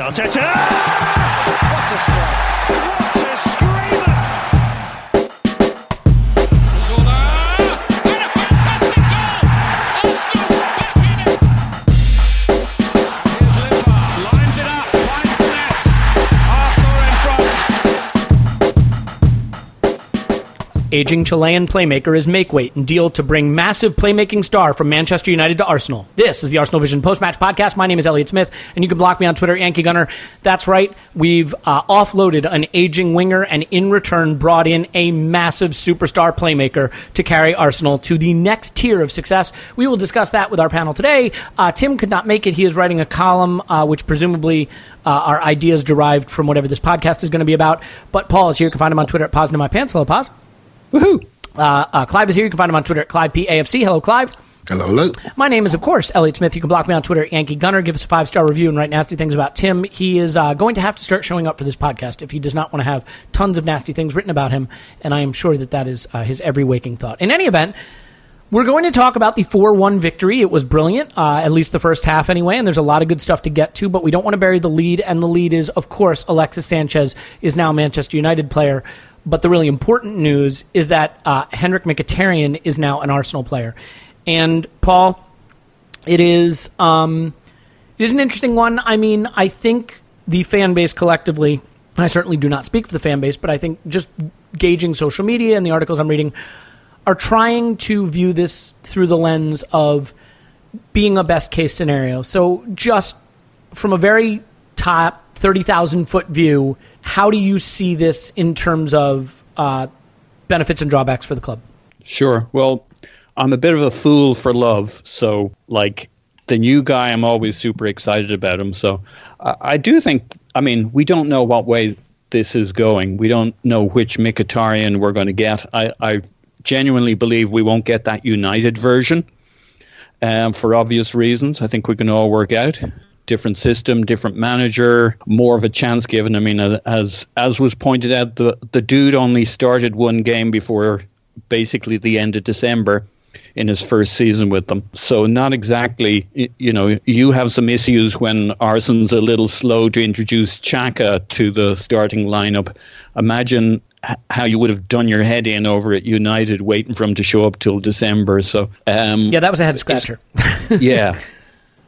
Arteta! What a strike! Aging Chilean playmaker is make weight and deal to bring massive playmaking star from Manchester United to Arsenal. This is the Arsenal Vision post match podcast. My name is Elliot Smith, and you can block me on Twitter, Yankee Gunner. That's right, we've uh, offloaded an aging winger and in return brought in a massive superstar playmaker to carry Arsenal to the next tier of success. We will discuss that with our panel today. Uh, Tim could not make it. He is writing a column, uh, which presumably uh, are ideas derived from whatever this podcast is going to be about. But Paul is here. You can find him on Twitter at Pause in My Pants. Hello, Pause. Woohoo! Uh, uh, Clive is here. You can find him on Twitter at Clive PAFC. Hello, Clive. Hello, hello. My name is, of course, Elliot Smith. You can block me on Twitter at Yankee Gunner. Give us a five star review and write nasty things about Tim. He is uh, going to have to start showing up for this podcast if he does not want to have tons of nasty things written about him. And I am sure that that is uh, his every waking thought. In any event, we're going to talk about the 4 1 victory. It was brilliant, uh, at least the first half anyway, and there's a lot of good stuff to get to, but we don't want to bury the lead. And the lead is, of course, Alexis Sanchez is now Manchester United player. But the really important news is that uh, Henrik Mkhitaryan is now an Arsenal player. And, Paul, it is, um, it is an interesting one. I mean, I think the fan base collectively, and I certainly do not speak for the fan base, but I think just gauging social media and the articles I'm reading, are trying to view this through the lens of being a best case scenario. So, just from a very top 30,000 foot view, how do you see this in terms of uh, benefits and drawbacks for the club? Sure. Well, I'm a bit of a fool for love, so like the new guy, I'm always super excited about him. So I, I do think. I mean, we don't know what way this is going. We don't know which Mkhitaryan we're going to get. I, I genuinely believe we won't get that United version um, for obvious reasons. I think we can all work out. Different system, different manager, more of a chance given. I mean, as as was pointed out, the the dude only started one game before basically the end of December in his first season with them. So not exactly, you know, you have some issues when Arsenal's a little slow to introduce Xhaka to the starting lineup. Imagine how you would have done your head in over at United waiting for him to show up till December. So um, Yeah, that was a head scratcher. yeah.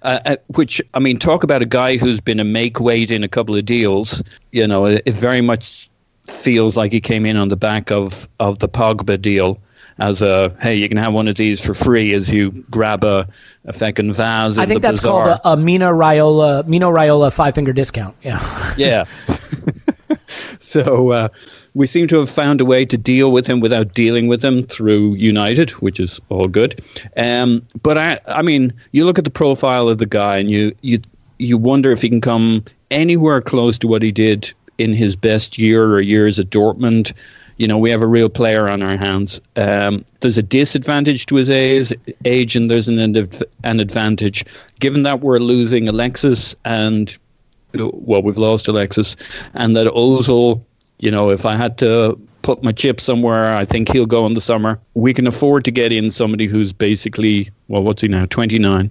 Uh, uh, which I mean, talk about a guy who's been a make weight in a couple of deals. You know, it, it very much feels like he came in on the back of of the Pogba deal as a hey, you can have one of these for free as you grab a, a fucking vase. I think that's bizarre. called a, a Mina Raiola Mino Raiola five finger discount. Yeah. yeah. so uh, we seem to have found a way to deal with him without dealing with him through United, which is all good. Um, but I, I mean, you look at the profile of the guy, and you you you wonder if he can come anywhere close to what he did in his best year or years at Dortmund. You know, we have a real player on our hands. Um, there's a disadvantage to his age, age and there's an, an advantage. Given that we're losing Alexis and, well, we've lost Alexis, and that Ozil, you know, if I had to put my chip somewhere, I think he'll go in the summer. We can afford to get in somebody who's basically, well, what's he now, 29.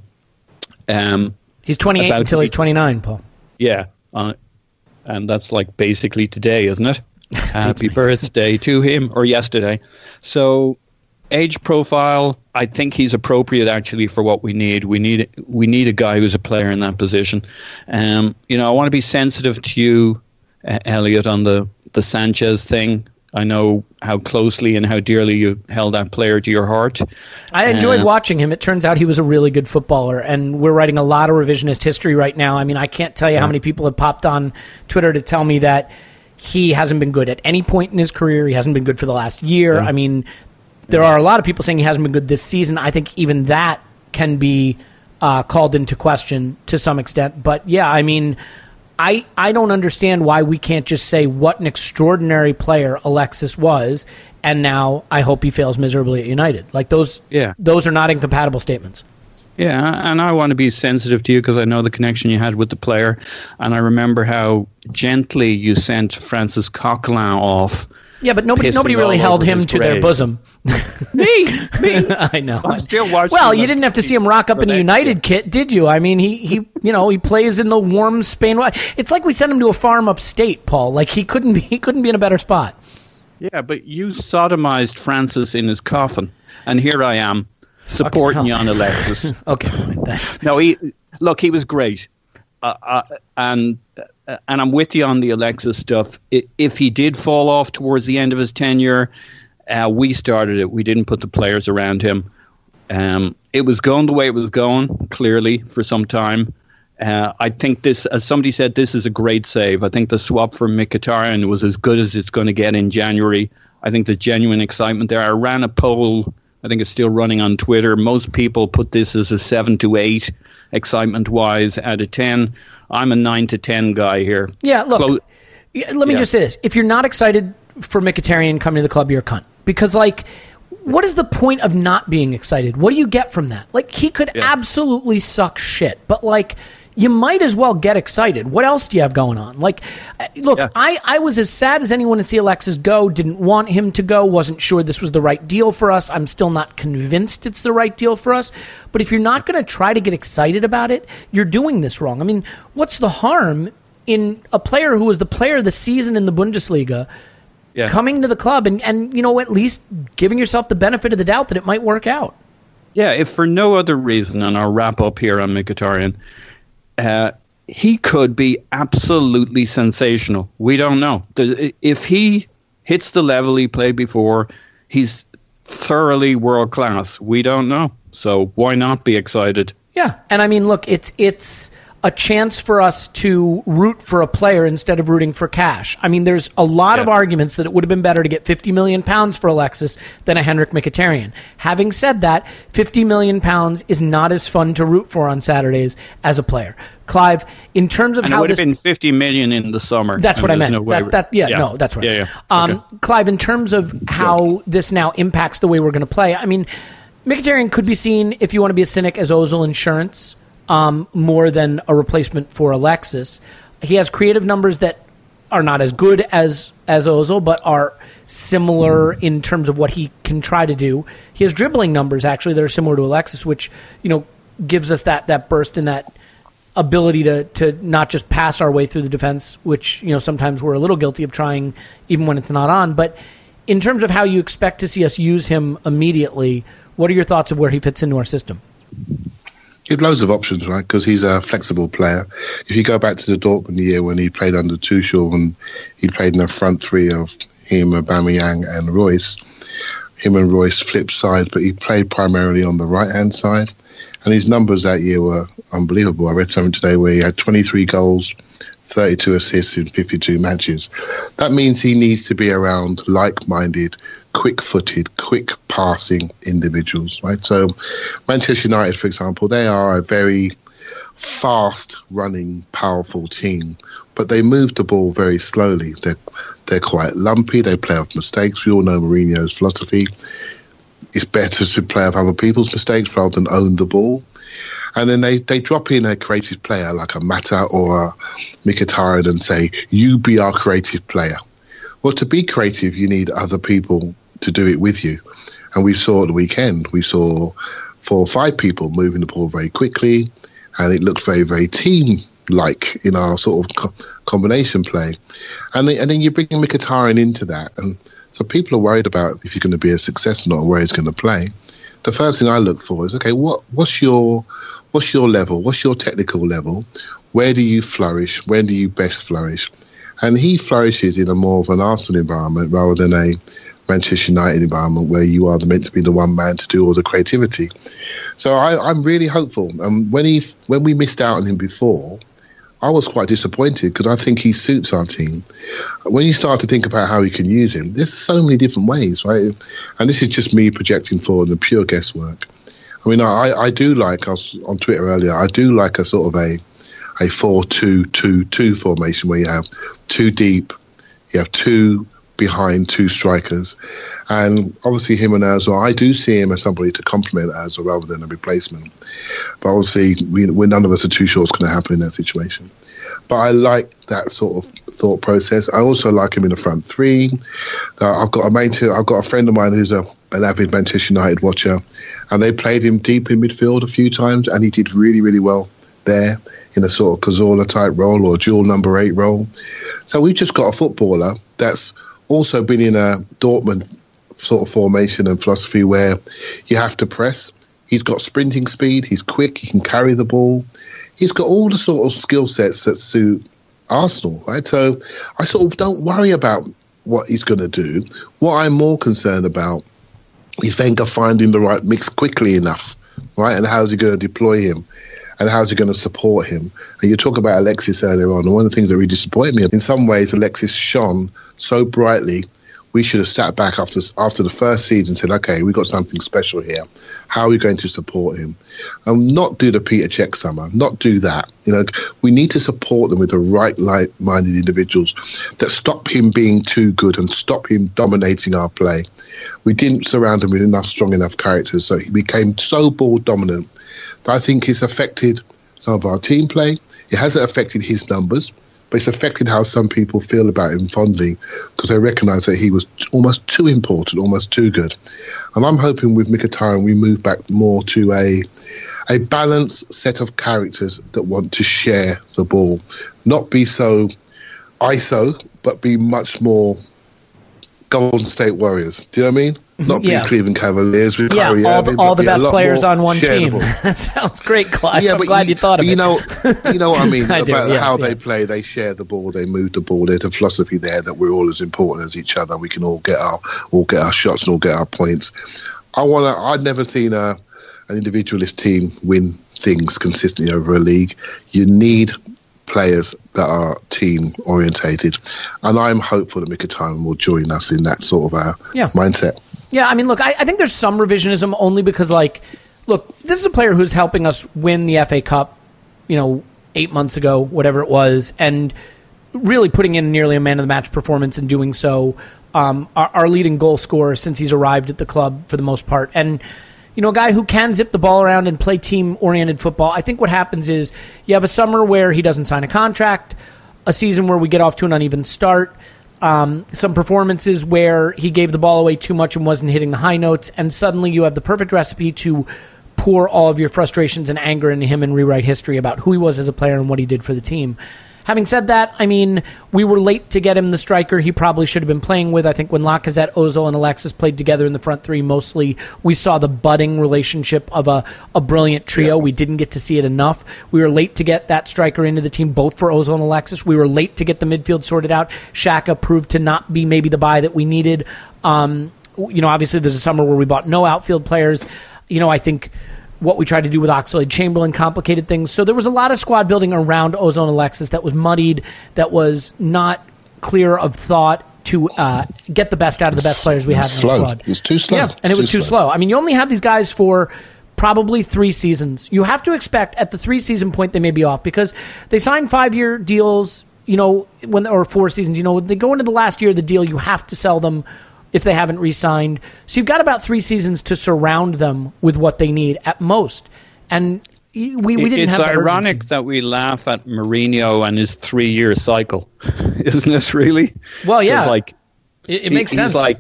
Um, he's 28 until he's 29, Paul. Yeah. Uh, and that's like basically today, isn't it? Happy birthday to him, or yesterday. So, age profile, I think he's appropriate actually for what we need. We need we need a guy who's a player in that position. Um, you know, I want to be sensitive to you, uh, Elliot, on the the Sanchez thing. I know how closely and how dearly you held that player to your heart. I enjoyed uh, watching him. It turns out he was a really good footballer, and we're writing a lot of revisionist history right now. I mean, I can't tell you yeah. how many people have popped on Twitter to tell me that he hasn't been good at any point in his career. He hasn't been good for the last year. Yeah. I mean, there are a lot of people saying he hasn't been good this season. I think even that can be uh, called into question to some extent. But yeah, I mean, I, I don't understand why we can't just say what an extraordinary player Alexis was, and now I hope he fails miserably at United. Like those, yeah. those are not incompatible statements. Yeah, and I want to be sensitive to you because I know the connection you had with the player, and I remember how gently you sent Francis Coquelin off yeah, but nobody nobody really held him to grave. their bosom. me, me. I know. I'm still watching. Well, you didn't have to see him rock up in a United kit, did you? I mean, he he you know he plays in the warm Spain. It's like we sent him to a farm upstate, Paul. Like he couldn't be he couldn't be in a better spot. Yeah, but you sodomized Francis in his coffin, and here I am supporting okay, you on Alexis. okay, fine, thanks. No, he look, he was great, uh, uh, and uh, and I'm with you on the Alexis stuff. If he did fall off towards the end of his tenure, uh, we started it. We didn't put the players around him. Um, it was going the way it was going, clearly, for some time. Uh, I think this, as somebody said, this is a great save. I think the swap for Mkhitaryan was as good as it's going to get in January. I think the genuine excitement there. I ran a poll. I think it's still running on Twitter. Most people put this as a seven to eight excitement wise out of ten. I'm a nine to ten guy here. Yeah, look. Close, let me yeah. just say this: if you're not excited for Mkhitaryan coming to the club, you're a cunt. Because like, what is the point of not being excited? What do you get from that? Like, he could yeah. absolutely suck shit, but like, you might as well get excited. What else do you have going on? Like, uh, look, yeah. I, I was as sad as anyone to see Alexis go. Didn't want him to go. Wasn't sure this was the right deal for us. I'm still not convinced it's the right deal for us. But if you're not going to try to get excited about it, you're doing this wrong. I mean, what's the harm in a player who was the player of the season in the Bundesliga? Yeah. Coming to the club and, and you know at least giving yourself the benefit of the doubt that it might work out. Yeah, if for no other reason, and I'll wrap up here on Mkhitaryan, uh, he could be absolutely sensational. We don't know. If he hits the level he played before, he's thoroughly world class. We don't know. So why not be excited? Yeah. And I mean, look, it's it's a chance for us to root for a player instead of rooting for cash. I mean, there's a lot yeah. of arguments that it would have been better to get 50 million pounds for Alexis than a Henrik Mkhitaryan. Having said that, 50 million pounds is not as fun to root for on Saturdays as a player. Clive, in terms of and how it would this, have been 50 million in the summer. That's what I meant. No that, that, yeah, yeah, no, that's right. Yeah, yeah. Um, okay. Clive, in terms of how this now impacts the way we're going to play, I mean, Mkhitaryan could be seen, if you want to be a cynic, as Ozil insurance um, more than a replacement for Alexis. He has creative numbers that are not as good as as Ozil, but are similar in terms of what he can try to do. He has dribbling numbers actually that are similar to Alexis, which you know gives us that that burst and that ability to to not just pass our way through the defense, which you know sometimes we're a little guilty of trying even when it's not on. But in terms of how you expect to see us use him immediately, what are your thoughts of where he fits into our system? He had loads of options, right? Because he's a flexible player. If you go back to the Dortmund year when he played under Tuchel and he played in the front three of him, Aubameyang, and Reus, him and Reus flipped sides, but he played primarily on the right hand side. And his numbers that year were unbelievable. I read something today where he had 23 goals, 32 assists in 52 matches. That means he needs to be around like-minded, quick-footed, quick passing individuals, right? So Manchester United, for example, they are a very fast running, powerful team, but they move the ball very slowly. They're they're quite lumpy. They play off mistakes. We all know Mourinho's philosophy. It's better to play off other people's mistakes rather than own the ball. And then they, they drop in a creative player like a Mata or a Mkhitaryan and say, you be our creative player. Well, to be creative, you need other people to do it with you. And we saw at the weekend, we saw four or five people moving the ball very quickly, and it looked very, very team like in our sort of co- combination play. And then, and then you bring Mkhitaryan into that. And so people are worried about if he's going to be a success or not, where he's going to play. The first thing I look for is okay, what what's your what's your level? What's your technical level? Where do you flourish? When do you best flourish? And he flourishes in a more of an Arsenal environment rather than a Manchester United environment where you are meant to be the one man to do all the creativity. So I, am really hopeful. And when he when we missed out on him before, I was quite disappointed because I think he suits our team. When you start to think about how we can use him, there's so many different ways, right? And this is just me projecting forward and pure guesswork. I mean, I, I do like, I was on Twitter earlier, I do like a sort of a, a 4 2 2 2 formation where you have two deep, you have two behind two strikers. And obviously, him and Ozil, I do see him as somebody to complement Ozil rather than a replacement. But obviously, we, we none of us are too sure what's going to happen in that situation. But I like that sort of thought process. I also like him in the front three. Uh, I've got a mate, I've got a friend of mine who's a, an avid Manchester United watcher, and they played him deep in midfield a few times, and he did really, really well there in a sort of Cazorla type role or dual number eight role. So we've just got a footballer that's also been in a Dortmund sort of formation and philosophy where you have to press. He's got sprinting speed. He's quick. He can carry the ball. He's got all the sort of skill sets that suit Arsenal, right? So I sort of don't worry about what he's going to do. What I'm more concerned about is Wenger finding the right mix quickly enough, right? And how's he going to deploy him? and how's he going to support him? And you talk about Alexis earlier on, and one of the things that really disappointed me, in some ways, Alexis shone so brightly. We should have sat back after after the first season and said, "Okay, we got something special here. How are we going to support him?" And not do the Peter Cech summer, not do that. You know, we need to support them with the right, like-minded individuals that stop him being too good and stop him dominating our play. We didn't surround him with enough strong enough characters, so he became so ball dominant but I think it's affected some of our team play. It hasn't affected his numbers, but it's affected how some people feel about him fondly because they recognise that he was almost too important, almost too good. And I'm hoping with Mkhitaryan we move back more to a a balanced set of characters that want to share the ball, not be so ISO, but be much more Golden State Warriors. Do you know what I mean? Not yeah. be Cleveland Cavaliers with yeah, Kyrie all Irving, the, all the best players on one team. that sounds great, Clive. Yeah, I'm glad you, you thought of you it. Know, you know what I mean I about do, yes, how yes. they play. They share the ball. They move the ball. There's a philosophy there that we're all as important as each other. We can all get our all get our shots and all get our points. I want to. I've never seen a an individualist team win things consistently over a league. You need players that are team orientated, and I'm hopeful that Mkhitaryan will join us in that sort of uh, Yeah. mindset. Yeah, I mean, look, I, I think there's some revisionism only because, like, look, this is a player who's helping us win the FA Cup, you know, eight months ago, whatever it was, and really putting in nearly a man of the match performance and doing so. Um, our, our leading goal scorer since he's arrived at the club for the most part, and you know, a guy who can zip the ball around and play team oriented football. I think what happens is you have a summer where he doesn't sign a contract, a season where we get off to an uneven start, um, some performances where he gave the ball away too much and wasn't hitting the high notes, and suddenly you have the perfect recipe to pour all of your frustrations and anger into him and rewrite history about who he was as a player and what he did for the team. Having said that, I mean, we were late to get him the striker he probably should have been playing with. I think when Lacazette, Ozil, and Alexis played together in the front three, mostly we saw the budding relationship of a, a brilliant trio. We didn't get to see it enough. We were late to get that striker into the team, both for Ozil and Alexis. We were late to get the midfield sorted out. Xhaka proved to not be maybe the buy that we needed. Um, you know, obviously there's a summer where we bought no outfield players. You know, I think what we tried to do with Oxlade Chamberlain complicated things. So there was a lot of squad building around Ozone Alexis that was muddied, that was not clear of thought to uh, get the best out of the best players we had in the slow. squad. It was too slow. Yeah, and it was too slow. I mean, you only have these guys for probably three seasons. You have to expect at the three season point they may be off because they sign five year deals. You know, when or four seasons. You know, when they go into the last year of the deal, you have to sell them if they haven't re-signed. So you've got about three seasons to surround them with what they need at most. And we, we didn't it's ironic urgency. that we laugh at Mourinho and his three-year cycle, isn't this Really? Well, yeah. like It, it he- makes sense. Like,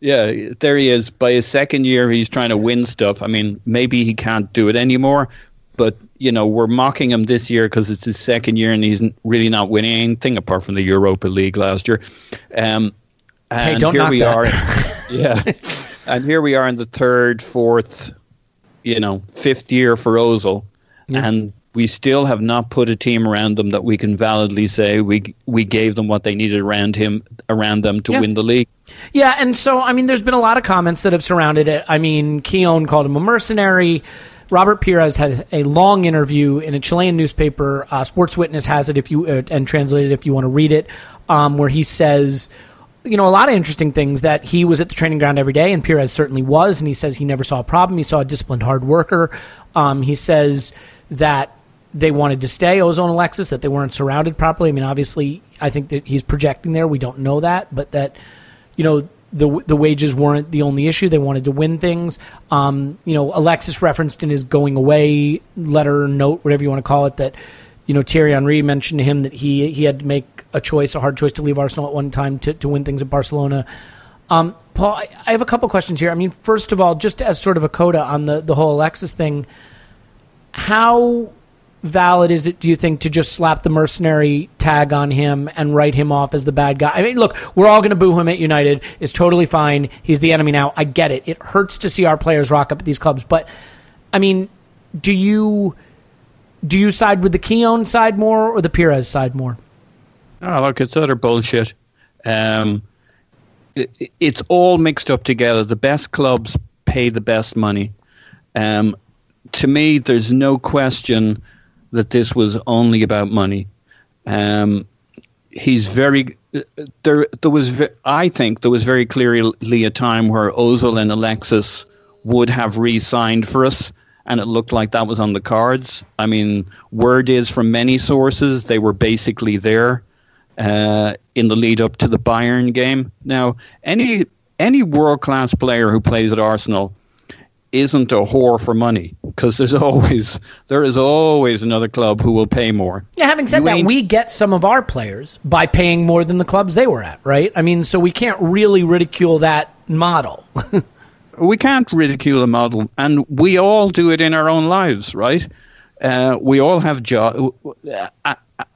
yeah, there he is. By his second year, he's trying to win stuff. I mean, maybe he can't do it anymore, but you know, we're mocking him this year because it's his second year and he's really not winning anything apart from the Europa League last year. Um, Hey, and don't here knock we that. are. yeah, and here we are in the third, fourth, you know, fifth year for Ozil, and we still have not put a team around them that we can validly say we we gave them what they needed around him around them to Yeah. win the league. Yeah, and so I mean, there's been a lot of comments that have surrounded it. I mean, Keown called him a mercenary. Robert Pires had a long interview in a Chilean newspaper. Uh, Sports Witness has it if you uh, and translated if you want to read it, um, where he says, you know, a lot of interesting things that he was at the training ground every day, and Pires certainly was, and he says he never saw a problem. He saw a disciplined hard worker. Um, he says that they wanted to stay Ozone Alexis, that they weren't surrounded properly. I mean, obviously, I think that he's projecting there. We don't know that, but that you know the the wages weren't the only issue. They wanted to win things. Um, you know, Alexis referenced in his going away letter, note, whatever you want to call it, that you know Thierry Henry mentioned to him that he he had to make a choice, a hard choice to leave Arsenal at one time to to win things at Barcelona. Um, Paul, I, I have a couple questions here. I mean, first of all, just as sort of a coda on the the whole Alexis thing, how valid is it do you think to just slap the mercenary tag on him and write him off as the bad guy? I mean look we're all going to boo him at united. It's totally fine. He's the enemy now. I get it. It hurts to see our players rock up at these clubs but i mean do you do you side with the keown side more or the pires side more Oh, look, it's utter bullshit. Um, it, it's all mixed up together. The best clubs pay the best money. Um, to me, there's no question that this was only about money. Um, he's very there. There was, I think, there was very clearly a time where Ozil and Alexis would have re-signed for us, and it looked like that was on the cards. I mean, word is from many sources they were basically there uh, in the lead up to the Bayern game. Now, any any world class player who plays at Arsenal isn't a whore for money because there's always there is always another club who will pay more. yeah having said You that we get some of our players by paying more than the clubs they were at right i mean so we can't really ridicule that model we can't ridicule a model, and we all do it in our own lives, right? Uh, we all have job.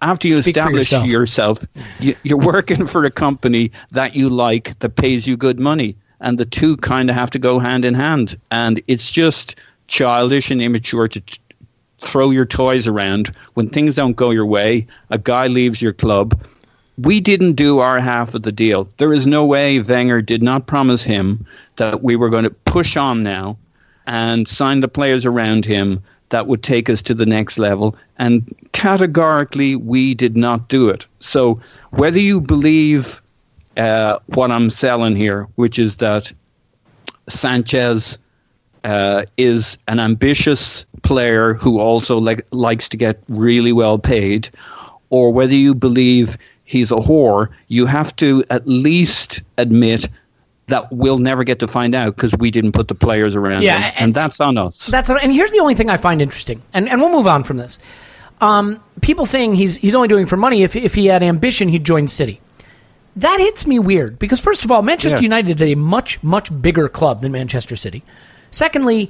After you Speak establish yourself. yourself, you, you're working for a company that you like that pays you good money, and the two kind of have to go hand in hand. And it's just childish and immature to t- throw your toys around when things don't go your way. A guy leaves your club. We didn't do our half of the deal. There is no way Wenger did not promise him that we were going to push on now and sign the players around him that would take us to the next level. And categorically, we did not do it. So, whether you believe uh, what I'm selling here, which is that Sanchez uh, is an ambitious player who also like, likes to get really well paid, or whether you believe he's a whore, you have to at least admit that we'll never get to find out because we didn't put the players around Yeah, him, and- and that's on us. That's what, and here's the only thing I find interesting, and, and we'll move on from this. Um, people saying he's he's only doing it for money. If if he had ambition, he'd join City. That hits me weird because first of all, Manchester Yeah. United is a much much bigger club than Manchester City. Secondly,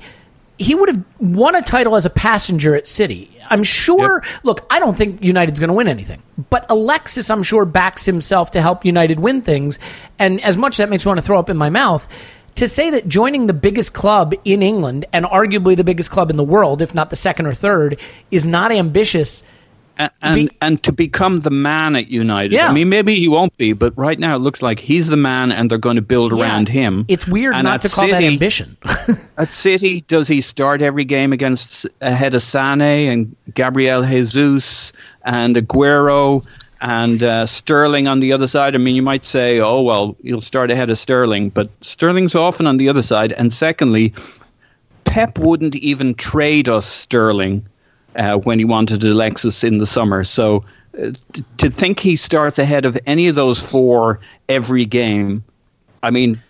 he would have won a title as a passenger at City. I'm sure. Look, I don't think United's going to win anything, but Alexis, I'm sure, backs himself to help United win things. And as much as that makes me want to throw up in my mouth, to say that joining the biggest club in England and arguably the biggest club in the world, if not the second or third, is not ambitious and and, and to become the man at United. Yeah. I mean, maybe he won't be, but right now it looks like he's the man, and they're going to build Yeah. around him. It's weird And not to call that City- ambition. At City, does he start every game against ahead of Sane and Gabriel Jesus and Aguero and uh, Sterling on the other side? I mean, you might say, oh well, he'll start ahead of Sterling, but Sterling's often on the other side. And secondly, Pep wouldn't even trade us Sterling uh, when he wanted Alexis in the summer. So uh, t- to think he starts ahead of any of those four every game, I mean,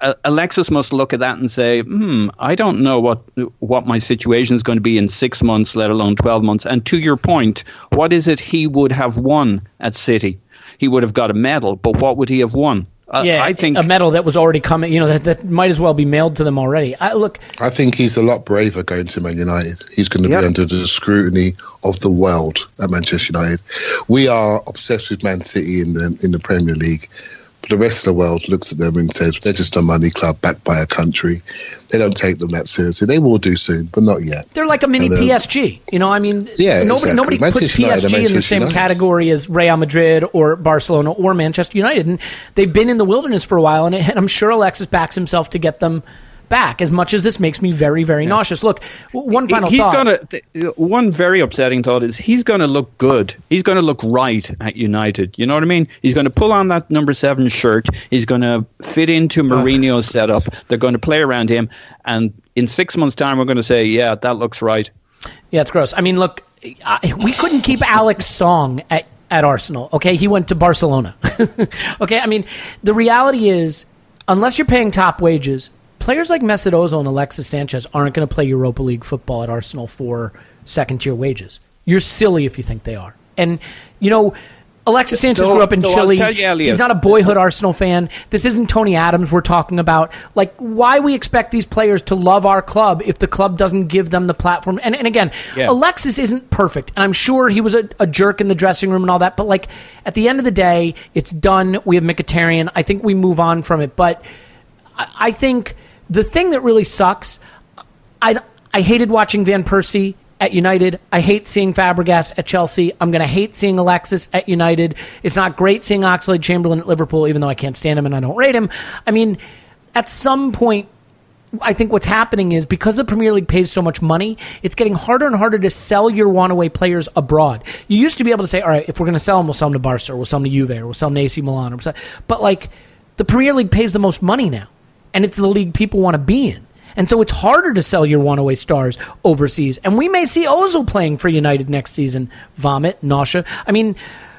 uh, Alexis must look at that and say, "Hmm, I don't know what what my situation is going to be in six months, let alone twelve months." And to your point, what is it he would have won at City? He would have got a medal, but what would he have won? Uh, yeah, I think a medal that was already coming. You know that, that might as well be mailed to them already. I, look, I think he's a lot braver going to Man United. He's going to Yep. be under the scrutiny of the world at Manchester United. We are obsessed with Man City in the in the Premier League. But the rest of the world looks at them and says they're just a money club backed by a country. They don't take them that seriously. They will do soon, but not yet. they're like a mini And, uh, PSG. You know, I mean, Yeah, nobody exactly. nobody puts United PSG in the same United. category as Real Madrid or Barcelona or Manchester United, and they've been in the wilderness for a while. And, it, and I'm sure Alexis backs himself to get them back. As much as this makes me very, very nauseous. Look, one final he's thought. gonna. th- uh, One very upsetting thought is he's going to look good. He's going to look right at United. You know what I mean? He's going to pull on that number seven shirt. He's going to fit into Mourinho's setup. They're going to play around him, and in six months' time, we're going to say, "Yeah, that looks right." Yeah, it's gross. I mean, look, I, we couldn't keep Alex Song at, at Arsenal. Okay, he went to Barcelona. okay, I mean, the reality is, unless you're paying top wages, players like Mesut Ozil and Alexis Sanchez aren't going to play Europa League football at Arsenal for second tier wages. You're silly if you think they are. And you know. Alexis Sanchez grew up in Chile. you, He's not a boyhood Arsenal fan. This isn't Tony Adams we're talking about. Like, why we expect these players to love our club if the club doesn't give them the platform? And, and again, Yeah. Alexis isn't perfect, and I'm sure he was a, a jerk in the dressing room and all that. But like at the end of the day, it's done. We have Mkhitaryan. I think we move on from it. But I, I think the thing that really sucks, I I hated watching Van Persie at United. I hate seeing Fabregas at Chelsea. I'm going to hate seeing Alexis at United. It's not great seeing Oxlade Chamberlain at Liverpool, even though I can't stand him and I don't rate him. I mean, at some point, I think what's happening is because the Premier League pays so much money, it's getting harder and harder to sell your one-away players abroad. You used to be able to say, all right, if we're going to sell them, we'll sell them to Barca, or we'll sell them to Juve, or we'll sell them to AC Milan. Or we'll sell- but like, the Premier League pays the most money now, and it's the league people want to be in. And so it's harder to sell your one-away stars overseas. And we may see Ozil playing for United next season. Vomit, nausea. I mean,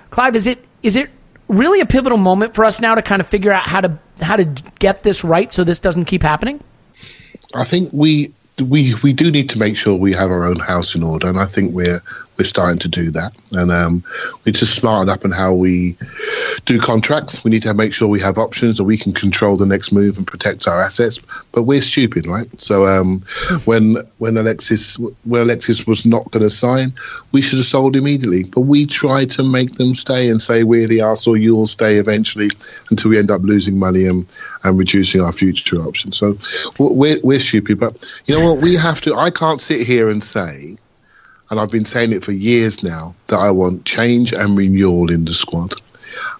Clive, is it is it really a pivotal moment for us now to kind of figure out how to how to get this right so this doesn't keep happening? I think we we we do need to make sure we have our own house in order, and I think we're we're starting to do that. And um, we need to smarten up in how we do contracts. We need to make sure we have options that we can control the next move and protect our assets. But we're stupid, right? So um, when when Alexis when Alexis was not going to sign, we should have sold immediately. But we tried to make them stay and say we're the Arsenal, you'll stay eventually until we end up losing money and, and reducing our future options. So we're we're stupid. But you know what? We have to. I can't sit here and say and I've been saying it for years now that I want change and renewal in the squad.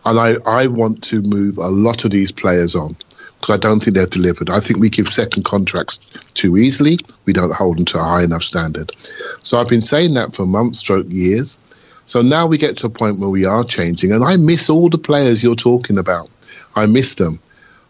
And I, I want to move a lot of these players on because I don't think they've delivered. I think we give second contracts too easily. We don't hold them to a high enough standard. So I've been saying that for months, stroke years. So now we get to a point where we are changing, and I miss all the players you're talking about. I miss them,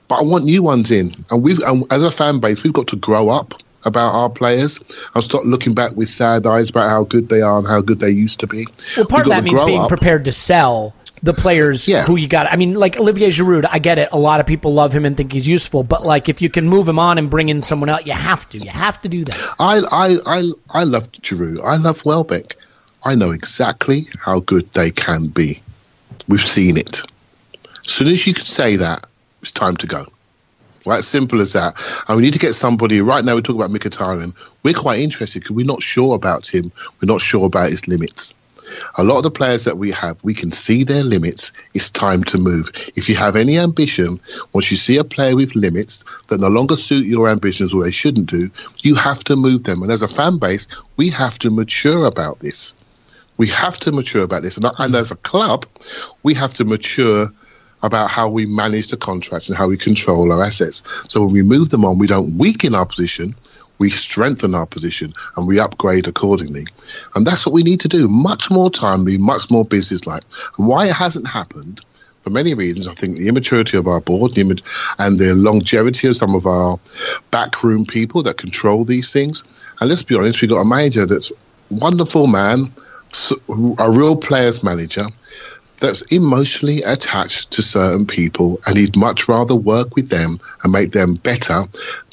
but I want new ones in. And we've, and as a fan base, we've got to grow up about our players and stop looking back with sad eyes about how good they are and how good they used to be. Well, part of that means being up. prepared to sell the players Yeah. who you got. I mean, like Olivier Giroud, I get it. A lot of people love him and think he's useful, but like if you can move him on and bring in someone else, you have to. You have to do that. I, I, I, I love Giroud. I love Welbeck. I know exactly how good they can be. We've seen it. As soon as you can say that, it's time to go. Right, simple as that. And we need to get somebody. Right now, we talk about Mkhitaryan. We're quite interested because we're not sure about him. We're not sure about his limits. A lot of the players that we have, we can see their limits. It's time to move. If you have any ambition, once you see a player with limits that no longer suit your ambitions or they shouldn't do, you have to move them. And as a fan base, we have to mature about this. We have to mature about this, and, and as a club, we have to mature about how we manage the contracts and how we control our assets. So when we move them on, we don't weaken our position, we strengthen our position, and we upgrade accordingly. And that's what we need to do. Much more timely, much more business-like. And why it hasn't happened for many reasons. I think the immaturity of our board and the longevity of some of our backroom people that control these things. And let's be honest, we've got a manager that's wonderful man, a real players manager that's emotionally attached to certain people and he'd much rather work with them and make them better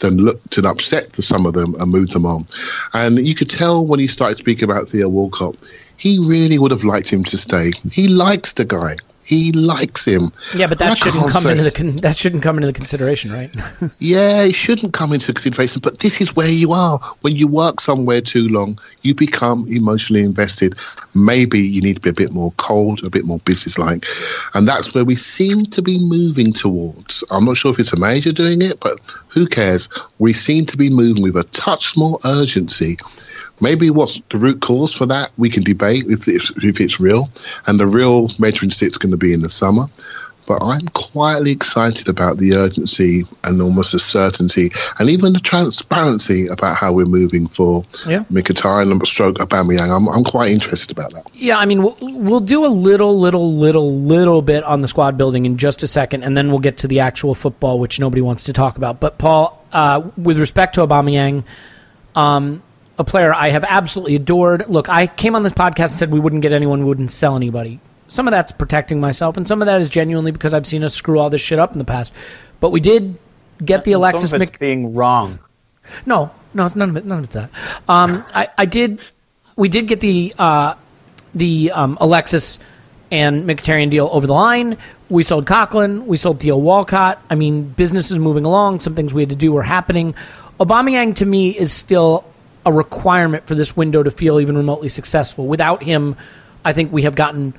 than look to upset some of them and move them on. And you could tell when he started speaking about Theo Walcott, he really would have liked him to stay. He likes the guy. He likes him. Yeah, but that shouldn't come say, into the con- that shouldn't come into the consideration, right? yeah, it shouldn't come into consideration. But this is where you are when you work somewhere too long. You become emotionally invested. Maybe you need to be a bit more cold, a bit more businesslike, and that's where we seem to be moving towards. I'm not sure if it's a major doing it, but who cares? We seem to be moving with a touch more urgency Maybe what's the root cause for that we can debate if it's, if it's real, and the real measuring stick's going to be in the summer. But I'm quietly excited about the urgency and almost the certainty, and even the transparency about how we're moving for yeah. Mkhitaryan and stroke Aubameyang. I'm I'm quite interested about that. Yeah, I mean we'll, we'll do a little, little, little, little bit on the squad building in just a second, and then we'll get to the actual football, which nobody wants to talk about. But Paul, uh, with respect to Aubameyang, um, a player I have absolutely adored. Look, I came on this podcast and said we wouldn't get anyone, we wouldn't sell anybody. Some of that's protecting myself, and some of that is genuinely because I've seen us screw all this shit up in the past. But we did get the Alexis some it's being wrong. No, no, it's none of it. None of that. Um, I, I did. We did get the uh, the um, Alexis and Mkhitaryan deal over the line. We sold Coquelin. We sold Theo Walcott. I mean, business is moving along. Some things we had to do were happening. Aubameyang to me is still a requirement for this window to feel even remotely successful. Without him, I think we have gotten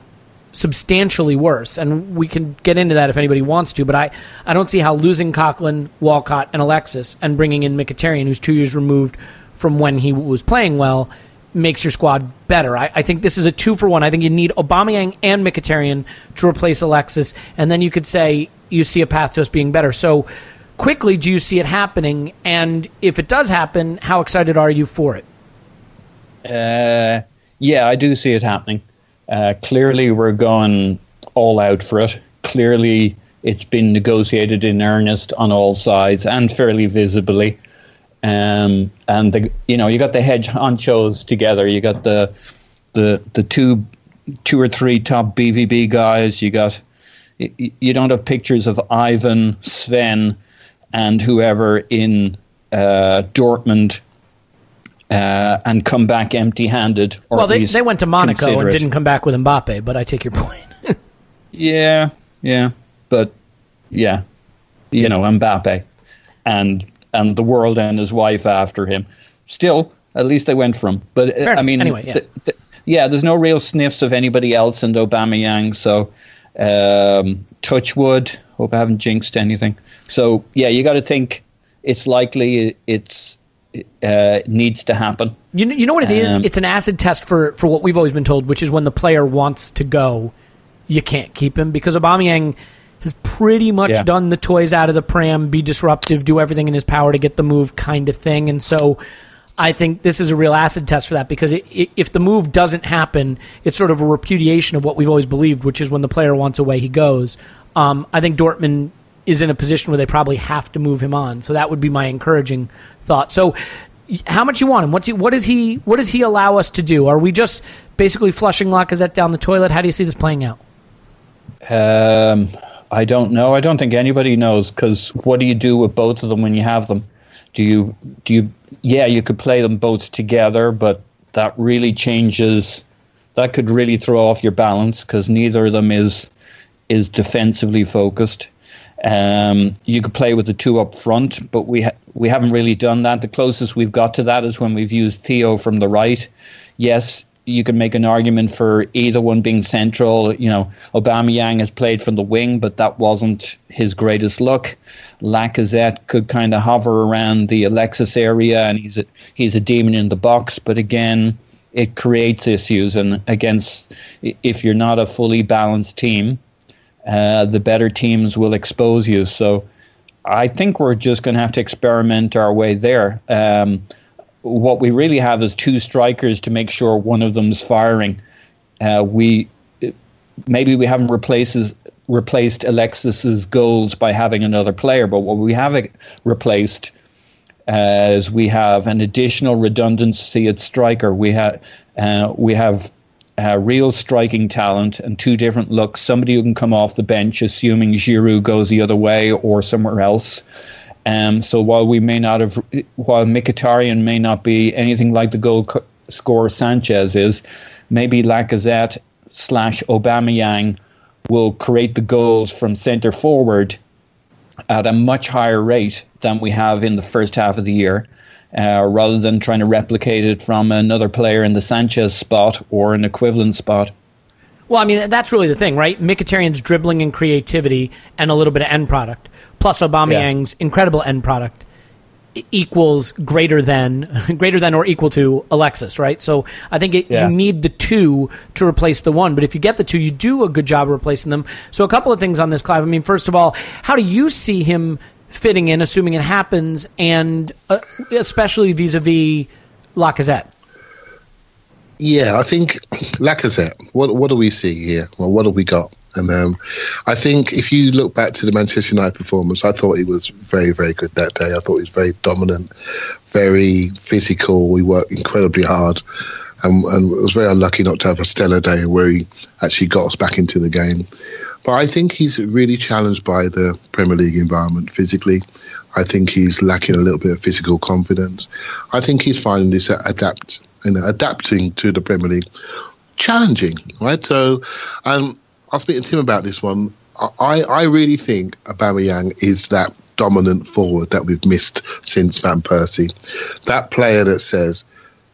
substantially worse, and we can get into that if anybody wants to. But I, I don't see how losing Coquelin, Walcott, and Alexis, and bringing in Mkhitaryan, who's two years removed from when he was playing well, makes your squad better. I, I think this is a two for one. I think you need Aubameyang and Mkhitaryan to replace Alexis, and then you could say you see a path to us being better. So quickly do you see it happening? And if it does happen, how excited are you for it? Uh, yeah, I do see it happening. Uh, clearly, we're going all out for it. Clearly, it's been negotiated in earnest on all sides and fairly visibly. Um, and the you know you got the hedge honchos together. You got the the the two two or three top BVB guys. You got you don't have pictures of Ivan, Sven, and whoever in uh, Dortmund uh, and come back empty-handed. well, they they went to Monaco and didn't come back with Mbappe, but I take your point. yeah, yeah, but yeah, you know Mbappe, and and the world and his wife after him. Still, at least they went from. But uh, I mean, anyway, yeah. Th- th- yeah, there's no real sniffs of anybody else in Aubameyang, so um, touch wood. Hope I haven't jinxed anything. So yeah, you got to think it's likely it's uh, needs to happen. You know, you know what it um, is? It's an acid test for for what we've always been told, which is when the player wants to go, you can't keep him because Aubameyang has pretty much yeah. done the toys out of the pram, be disruptive, do everything in his power to get the move, kind of thing, and so. I think this is a real acid test for that because it, it, if the move doesn't happen, it's sort of a repudiation of what we've always believed, which is when the player wants away, he goes. Um, I think Dortmund is in a position where they probably have to move him on. So that would be my encouraging thought. So how much you want him? What's he, what does he what does he allow us to do? Are we just basically flushing Lacazette down the toilet? How do you see this playing out? Um, I don't know. I don't think anybody knows because what do you do with both of them when you have them? Do you do you? Yeah, you could play them both together, but that really changes. That could really throw off your balance because neither of them is is defensively focused. Um, you could play with the two up front, but we ha- we haven't really done that. The closest we've got to that is when we've used Theo from the right. Yes, you can make an argument for either one being central. You know, Aubameyang has played from the wing, but that wasn't his greatest look. Lacazette could kind of hover around the Alexis area, and he's a, he's a demon in the box. But again, it creates issues. And against, if you're not a fully balanced team, uh, the better teams will expose you. So I think we're just going to have to experiment our way there. Um, what we really have is two strikers to make sure one of them's firing. Uh, we maybe we haven't replaces, replaced Alexis's goals by having another player, but what we have replaced uh, is we have an additional redundancy at striker. We have uh, we have uh, real striking talent and two different looks. Somebody who can come off the bench, assuming Giroud goes the other way or somewhere else. Um, so while we may not have, while Mkhitaryan may not be anything like the goal co- scorer Sanchez is, maybe Lacazette slash Aubameyang will create the goals from centre forward at a much higher rate than we have in the first half of the year uh, rather than trying to replicate it from another player in the Sanchez spot or an equivalent spot. Well, I mean, that's really the thing, right? Mkhitaryan's dribbling and creativity and a little bit of end product, plus Aubameyang's yeah. incredible end product equals greater than greater than or equal to Alexis, right? So I think it, yeah. you need the two to replace the one. But if you get the two, you do a good job of replacing them. So a couple of things on this, Clive. I mean, first of all, how do you see him fitting in, assuming it happens, and uh, especially vis-a-vis Lacazette. Yeah, I think Lacazette. What what do we see here? Well, what have we got? And um, I think if you look back to the Manchester United performance, I thought he was very, very good that day. I thought he was very dominant, very physical. We worked incredibly hard, and, and was very unlucky not to have a stellar day where he actually got us back into the game. But I think he's really challenged by the Premier League environment physically. I think he's lacking a little bit of physical confidence. I think he's finding this adapt, you know, adapting to the Premier League challenging, right? So, um, I was speaking to Tim about this one. I, I really think Aubameyang is that dominant forward that we've missed since Van Persie. That player that says,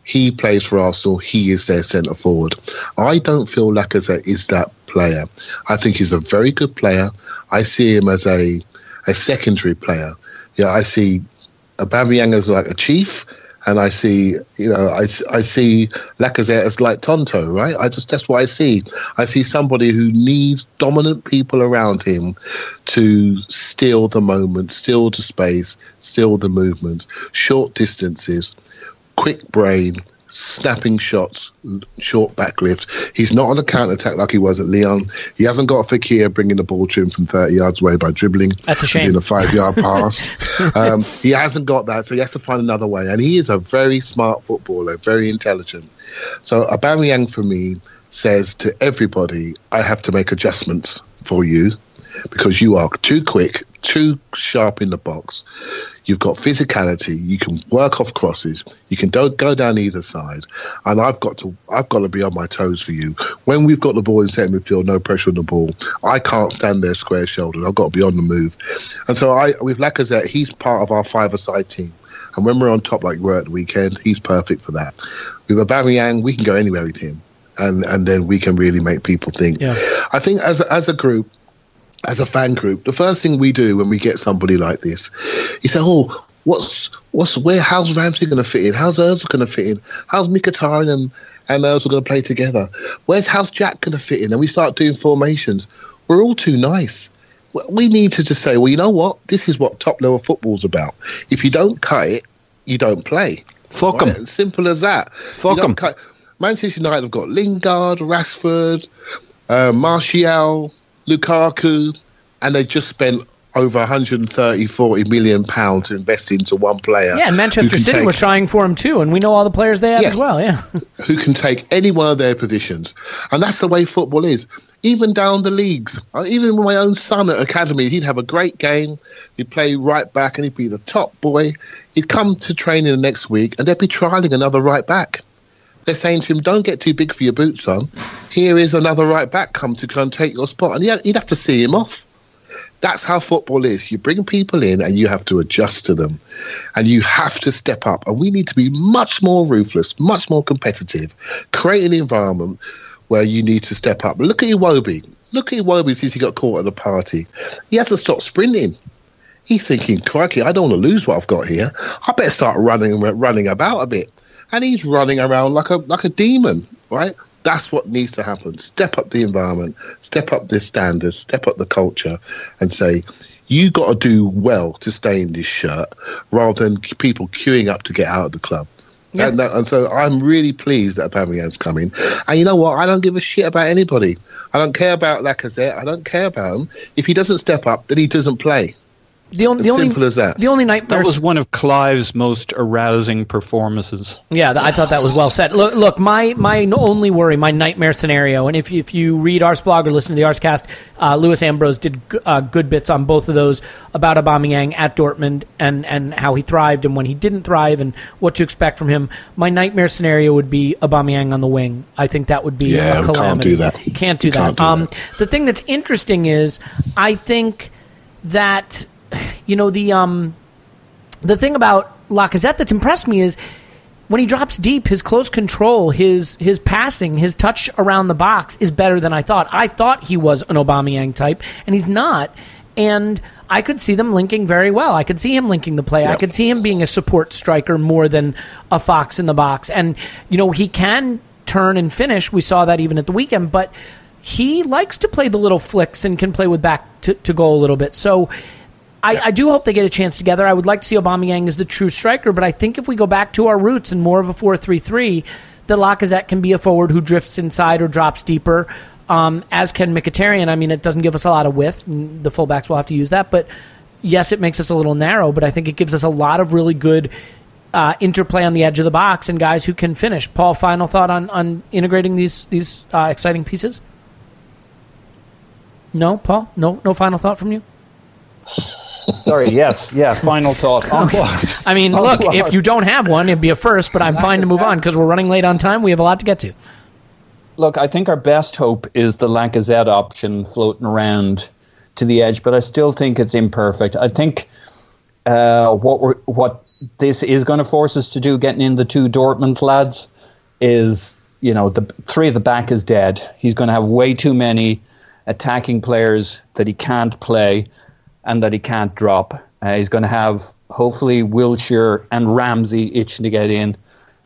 he plays for Arsenal. He is their centre forward. I don't feel Lacazette is that player. I think he's a very good player. I see him as a a secondary player. Yeah, I see Aubameyang as like a chief, and I see you know I, I see Lacazette as like Tonto, right? I just that's what I see. I see somebody who needs dominant people around him to steal the moment, steal the space, steal the movement, short distances quick brain, snapping shots, short backlift. He's not on the counter attack like he was at Lyon. He hasn't got a Fekir bringing the ball to him from 30 yards away by dribbling. That's a shame. Doing a five yard pass. um, he hasn't got that, so he has to find another way. And he is a very smart footballer, very intelligent. So Aubameyang for me says to everybody, I have to make adjustments for you because you are too quick, too sharp in the box. You've got physicality. You can work off crosses. You can do, go down either side. And I've got to I've got to be on my toes for you. When we've got the ball in centre midfield, no pressure on the ball, I can't stand there square shouldered. I've got to be on the move. And so I with Lacazette, he's part of our five-a-side team. And when we're on top like we're at the weekend, he's perfect for that. With Aubameyang, we can go anywhere with him. And, and then we can really make people think. Yeah. I think as as a group, as a fan group, the first thing we do when we get somebody like this, you say, "Oh, what's what's where? How's Ramsey going to fit in? How's Özil going to fit in? How's Mkhitaryan and and going to play together? Where's how's Jack going to fit in?" And we start doing formations. We're all too nice. We need to just say, "Well, you know what? This is what top level football's about. If you don't cut it, you don't play. Fuck them. Right? Simple as that. Fuck them. Manchester United have got Lingard, Rashford, uh, Martial, Lukaku, and they just spent over 130, 40 million pounds to invest into one player. Yeah, and Manchester City take, were trying for him too, and we know all the players they have yeah, as well. Yeah, who can take any one of their positions, and that's the way football is. Even down the leagues, uh, even with my own son at academy, he'd have a great game. He'd play right back, and he'd be the top boy. He'd come to training the next week, and they'd be trialing another right back. They're saying to him, "Don't get too big for your boots, son. Here is another right back come to come take your spot," and he'd have to see him off. That's how football is. You bring people in and you have to adjust to them, and you have to step up. And we need to be much more ruthless, much more competitive, create an environment where you need to step up. Look at Iwobi. Look at Iwobi since he got caught at the party. He had to stop sprinting. He's thinking, crikey, I don't want to lose what I've got here. I better start running running about a bit and he's running around like a like a demon, right? That's what needs to happen. Step up the environment, step up the standards, step up the culture, and say, you got to do well to stay in this shirt rather than people queuing up to get out of the club. Yeah. And, that, and so I'm really pleased that Aubameyang's coming. And you know what? I don't give a shit about anybody. I don't care about Lacazette. I don't care about him. If he doesn't step up, then he doesn't play. The only, As the only, simple as that. The only nightmare. That was one of Clive's most arousing performances. Yeah, th- I thought that was well said. Look, look, my my only worry, my nightmare scenario, and if you, if you read Arseblog or listen to the Arsecast, uh, Lewis Ambrose did g- uh, good bits on both of those about Aubameyang at Dortmund and and how he thrived and when he didn't thrive and what to expect from him. My nightmare scenario would be Aubameyang on the wing. I think that would be Yeah, a we can't calamity. do that. Can't do that. Can't do um, that. The thing that's interesting is, I think that you know the um the thing about Lacazette that's impressed me is when he drops deep, his close control, his his passing, his touch around the box is better than I thought. I thought he was an Aubameyang type, and he's not. And I could see them linking very well. I could see him linking the play. I could see him being a support striker more than a fox in the box. And you know he can turn and finish. We saw that even at the weekend, but he likes to play the little flicks and can play with back to, to goal a little bit. So I, I do hope they get a chance together. I would like to see Aubameyang as the true striker, but I think if we go back to our roots and more of a 4-3-3, that Lacazette can be a forward who drifts inside or drops deeper, um, as can Mkhitaryan. I mean, it doesn't give us a lot of width, and the fullbacks will have to use that, but yes, it makes us a little narrow, but I think it gives us a lot of really good uh, interplay on the edge of the box and guys who can finish. Paul, final thought on, on integrating these these uh, exciting pieces? No, Paul? No, no final thought from you? Sorry, yes, yeah, final thought. On? I mean, look, if you don't have one, it'd be a first, but I'm fine to move on because we're running late on time. We have a lot to get to. Look, I think our best hope is the Lacazette option floating around to the edge, but I still think it's imperfect. I think uh, what we're, what this is going to force us to do, getting in the two Dortmund lads, is you know the three at the back is dead. He's going to have way too many attacking players that he can't play and that he can't drop. Uh, he's going to have hopefully Wilshere and Ramsey itching to get in.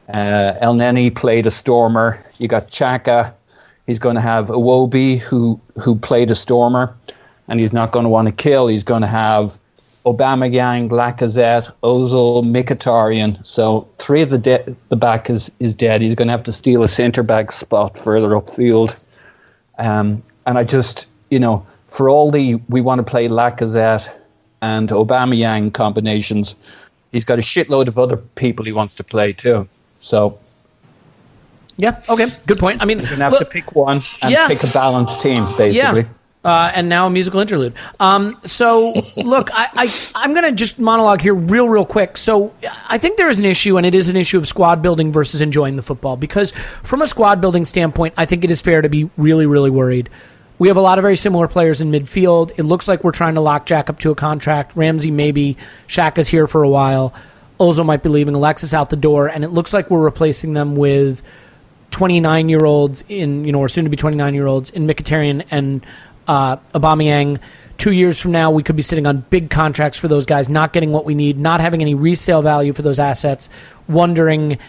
Uh, Elneny played a stormer. You got Xhaka. He's going to have Iwobi who who played a stormer, and he's not going to want to kill. He's going to have Aubameyang, Lacazette, Ozil, Mkhitaryan. So three of the de- the back is is dead. He's going to have to steal a centre back spot further upfield. Um, and I just you know for all the we want to play Lacazette and Aubameyang combinations, he's got a shitload of other people he wants to play too. So Yeah, okay, good point. I mean, you're gonna have look- to pick one and Yeah. pick a balanced team, basically. Yeah. Uh, and now a musical interlude. Um, so, look, I, I, I'm going to just monologue here real, real quick. So, I think there is an issue, and it is an issue of squad building versus enjoying the football. Because from a squad building standpoint, I think it is fair to be really, really worried. We have a lot of very similar players in midfield. It looks like we're trying to lock Jack up to a contract. Ramsey, maybe. Xhaka's here for a while. Ozil might be leaving. Alexis out the door. And it looks like we're replacing them with 29 year olds in, you know, or soon to be 29 year olds in Mkhitaryan and uh, Aubameyang. Two years from now, we could be sitting on big contracts for those guys, not getting what we need, not having any resale value for those assets, wondering,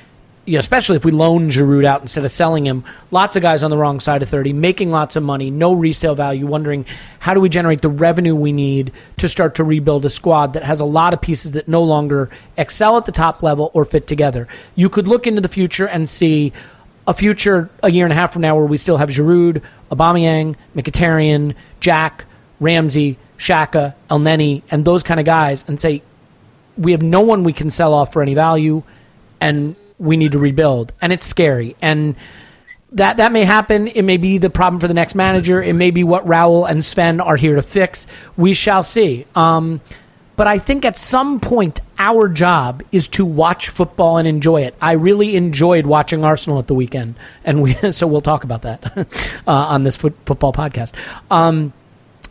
you know, especially if we loan Giroud out instead of selling him. Lots of guys on the wrong side of 30, making lots of money, no resale value, wondering how do we generate the revenue we need to start to rebuild a squad that has a lot of pieces that no longer excel at the top level or fit together. You could look into the future and see a future a year and a half from now where we still have Giroud, Aubameyang, Mkhitaryan, Jack, Ramsey, Xhaka, El Neni, and those kind of guys, and say we have no one we can sell off for any value, and we need to rebuild, and it's scary, and that that may happen. It may be the problem for the next manager. It may be what Raul and Sven are here to fix. We shall see. Um, but I think at some point our job is to watch football and enjoy it. I really enjoyed watching Arsenal at the weekend, and we so we'll talk about that uh, on this foot, football podcast. Um,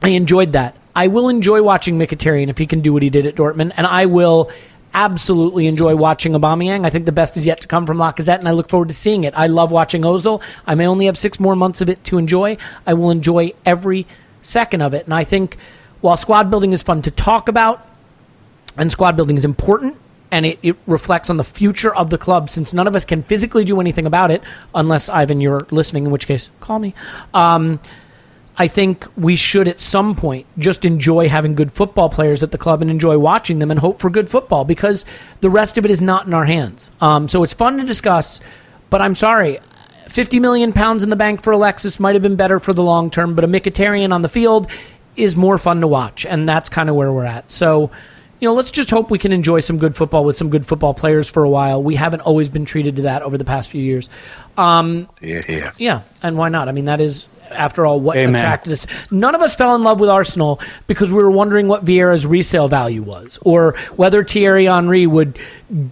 I enjoyed that. I will enjoy watching Mkhitaryan if he can do what he did at Dortmund, and I will absolutely enjoy watching Aubameyang. I think the best is yet to come from Lacazette, and I look forward to seeing it. I love watching Ozil. I may only have six more months of it to enjoy. I will enjoy every second of it, and I think while squad building is fun to talk about, and squad building is important and it, it reflects on the future of the club since none of us can physically do anything about it unless Ivan you're listening in which case call me um, I think we should at some point just enjoy having good football players at the club and enjoy watching them and hope for good football because the rest of it is not in our hands. Um, so it's fun to discuss, but I'm sorry. 50 million pounds in the bank for Alexis might have been better for the long term, but a Mkhitaryan on the field is more fun to watch, and that's kind of where we're at. So, you know, let's just hope we can enjoy some good football with some good football players for a while. We haven't always been treated to that over the past few years. Um, Yeah, yeah. yeah, and why not? I mean, that is, after all, what Amen. attracted us. None of us fell in love with Arsenal because we were wondering what Vieira's resale value was, or whether Thierry Henry would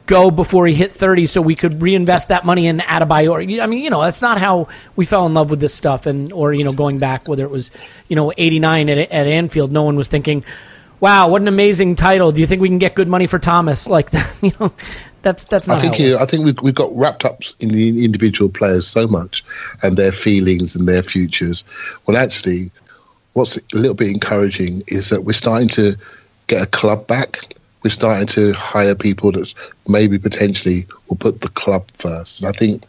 go before he hit 30 so we could reinvest that money in Adebayor. I mean, you know, that's not how we fell in love with this stuff. And, or, you know, going back, whether it was, you know, 89 at, at Anfield, no one was thinking, wow, what an amazing title. Do you think we can get good money for Thomas? Like, you know, that's, that's not I think you, I think we've, we've got wrapped up in the individual players so much and their feelings and their futures. Well, actually, what's a little bit encouraging is that we're starting to get a club back. We're starting to hire people that maybe potentially will put the club first. And I think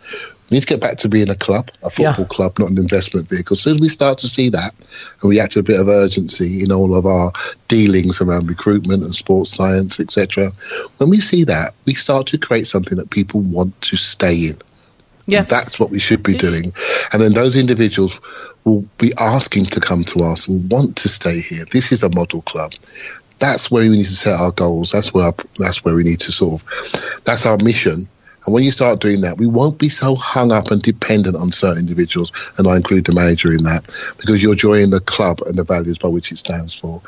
we need to get back to being a club, a Yeah. football club, not an investment vehicle. As soon as we start to see that and we act with a bit of urgency in all of our dealings around recruitment and sports science, etc., when we see that, we start to create something that people want to stay in. Yeah. That's what we should be doing. And then those individuals will be asking to come to us, will want to stay here. This is a model club. That's where we need to set our goals. That's where our, that's where we need to sort of that's our mission. And when you start doing that, we won't be so hung up and dependent on certain individuals, and I include the manager in that, because you're joining the club and the values by which it stands for.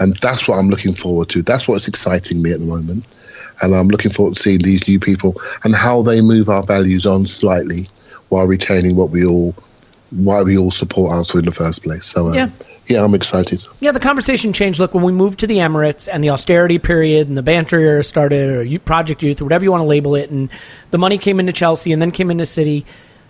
And that's what I'm looking forward to. That's what's exciting me at the moment. And I'm looking forward to seeing these new people and how they move our values on slightly while retaining what we all why we all support Arsenal in the first place. So um, Yeah. Yeah, I'm excited. Yeah, the conversation changed. Look, when we moved to the Emirates and the austerity period and the banter era started, or Project Youth, or whatever you want to label it, and the money came into Chelsea and then came into City,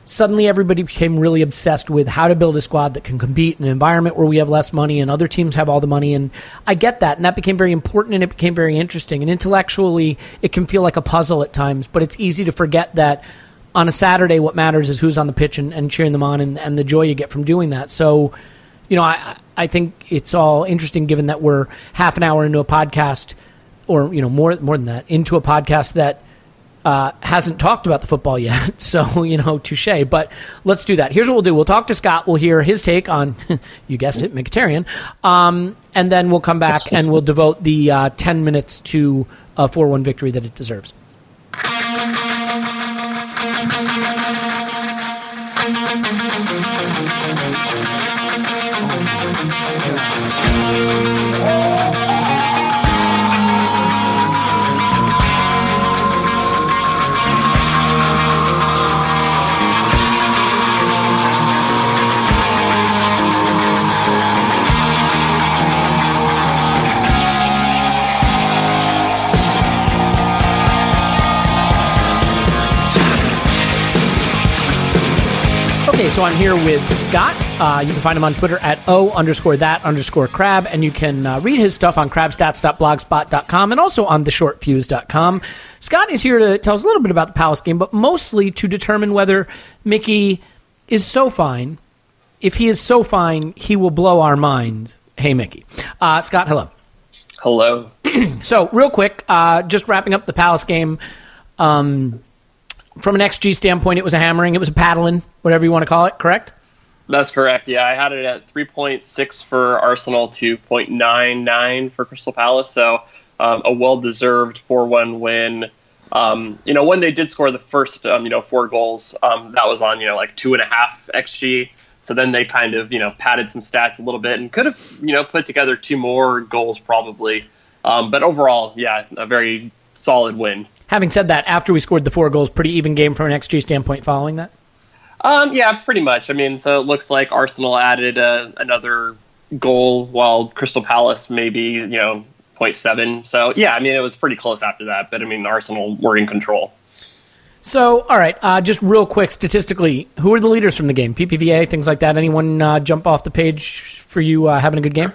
suddenly everybody became really obsessed with how to build a squad that can compete in an environment where we have less money and other teams have all the money. And I get that. And that became very important and it became very interesting. And intellectually, it can feel like a puzzle at times, but it's easy to forget that on a Saturday, what matters is who's on the pitch and, and cheering them on and, and the joy you get from doing that. So, you know, I, I think it's all interesting given that we're half an hour into a podcast or, you know, more, more than that, into a podcast that uh, hasn't talked about the football yet. So, you know, touche. But let's do that. Here's what we'll do. We'll talk to Scott. We'll hear his take on, you guessed it, Mkhitaryan. Um, and then we'll come back and we'll devote the uh, 10 minutes to a 4 1 victory that it deserves. So I'm here with Scott. Uh, you can find him on Twitter at O underscore that underscore crab, and you can uh, read his stuff on crabstats.blogspot.com and also on theshortfuse.com. Scott is here to tell us a little bit about the Palace game, but mostly to determine whether Mickey is so fine. If he is so fine, he will blow our minds. Hey, Mickey. Uh, Scott, hello. Hello. So, real quick, uh, just wrapping up the Palace game. Um, from an XG standpoint, it was a hammering. It was a paddling, whatever you want to call it. Correct? That's correct. Yeah, I had it at 3.6 for Arsenal to 0.99 for Crystal Palace. So um, a well-deserved 4-1 win. Um, you know, when they did score the first, um, you know, four goals, um, that was on, you know, like two and a half XG. So then they kind of, you know, padded some stats a little bit and could have, you know, put together two more goals probably. Um, but overall, yeah, a very solid win. Having said that, after we scored the four goals, pretty even game from an XG standpoint following that. Um, yeah, pretty much. I mean, so it looks like Arsenal added uh, another goal while Crystal Palace maybe, you know, 0.7. So, yeah, I mean, it was pretty close after that. But, I mean, Arsenal were in control. So, all right, uh, just real quick, statistically, who are the leaders from the game? PPVA, things like that. Anyone uh, jump off the page for you uh, having a good game?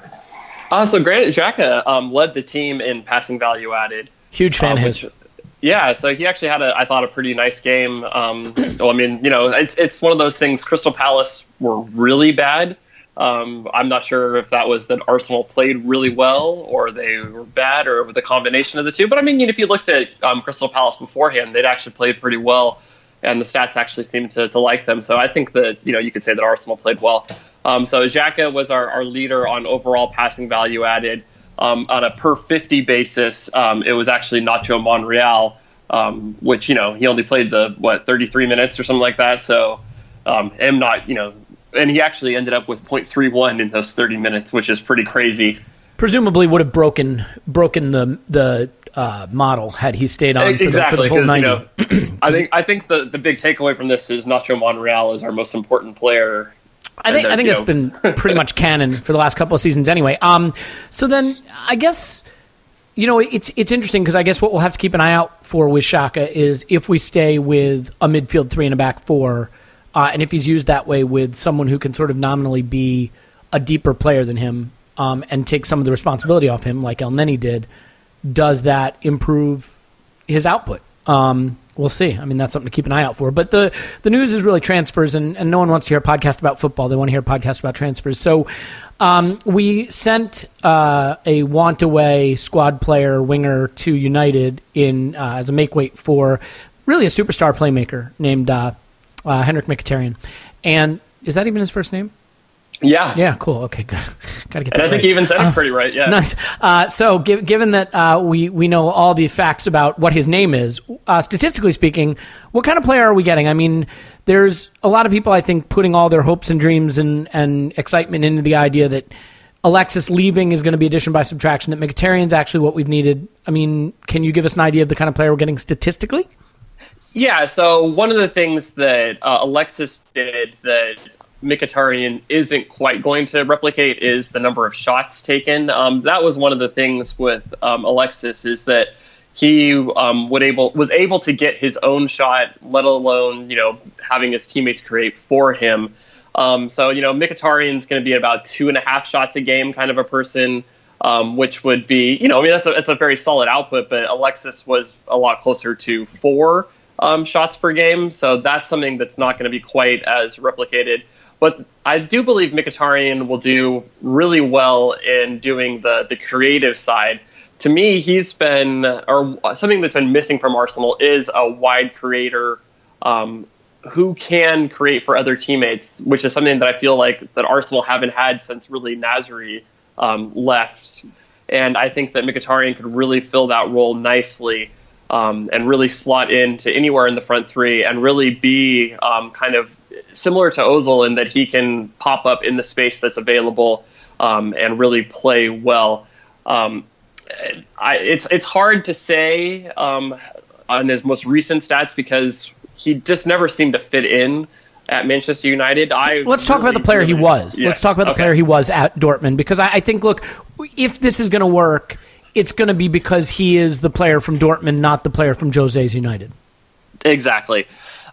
Uh, so, Granit Xhaka um, led the team in passing value added. Huge fan um, of his. which- Yeah, so he actually had a, I thought, a pretty nice game. Um, well, I mean, you know, it's it's one of those things. Crystal Palace were really bad. Um, I'm not sure if that was that Arsenal played really well or they were bad or the combination of the two. But I mean, if you looked at um, Crystal Palace beforehand, they'd actually played pretty well, and the stats actually seemed to, to like them. So I think that you know you could say that Arsenal played well. Um, so Xhaka was our, our leader on overall passing value added. Um, on a per 50 basis, um, it was actually Nacho Monreal, um, which, you know, he only played the, what, 33 minutes or something like that. So um, am not, you know, and he actually ended up with 0.31 in those 30 minutes, which is pretty crazy. Presumably would have broken broken the the uh, model had he stayed on for, the, for the full 90. You know, I think I think the, the big takeaway from this is Nacho Monreal is our most important player I think I think it's been pretty much canon for the last couple of seasons anyway. Um, so then I guess you know it's it's interesting because I guess what we'll have to keep an eye out for with Xhaka is if we stay with a midfield three and a back four, uh, and if he's used that way with someone who can sort of nominally be a deeper player than him um, and take some of the responsibility off him, like Elneny did, does that improve his output? Um, we'll see. I mean, that's something to keep an eye out for. But the the news is really transfers, and, and no one wants to hear a podcast about football. They want to hear a podcast about transfers. So um, we sent uh, a want away squad player winger to United in uh, as a make weight for really a superstar playmaker named uh, uh Henrikh Mkhitaryan. And is that even his first name? Yeah. Yeah. Cool. Okay. Good. Gotta get. And I right. think he even said uh, it pretty right. Yeah. Nice. Uh, so, give, given that uh, we we know all the facts about what his name is, uh, statistically speaking, what kind of player are we getting? I mean, there's a lot of people I think putting all their hopes and dreams and and excitement into the idea that Alexis leaving is going to be addition by subtraction. That Mkhitaryan's actually what we've needed. I mean, can you give us an idea of the kind of player we're getting statistically? Yeah, so one of the things that uh, Alexis did that Mkhitaryan isn't quite going to replicate is the number of shots taken. Um, that was one of the things with um, Alexis is that he um, would able was able to get his own shot, let alone you know having his teammates create for him. Um, so you know Mkhitaryan's going to be about two and a half shots a game kind of a person, um, which would be you know I mean that's a that's a very solid output, but Alexis was a lot closer to four um, shots per game, so that's something that's not going to be quite as replicated. But I do believe Mkhitaryan will do really well in doing the the creative side. To me, he's been or something that's been missing from Arsenal is a wide creator um, who can create for other teammates, which is something that I feel like that Arsenal haven't had since really Nasri um, left. And I think that Mkhitaryan could really fill that role nicely um, and really slot into anywhere in the front three and really be um, kind of similar to Ozil in that he can pop up in the space that's available um, and really play well. Um, I, it's it's hard to say um, on his most recent stats because he just never seemed to fit in at Manchester United. I let's talk really, about the player he was. Yes. Let's talk about the okay. player he was at Dortmund because I, I think look, if this is going to work, it's going to be because he is the player from Dortmund, not the player from Jose's United. Exactly.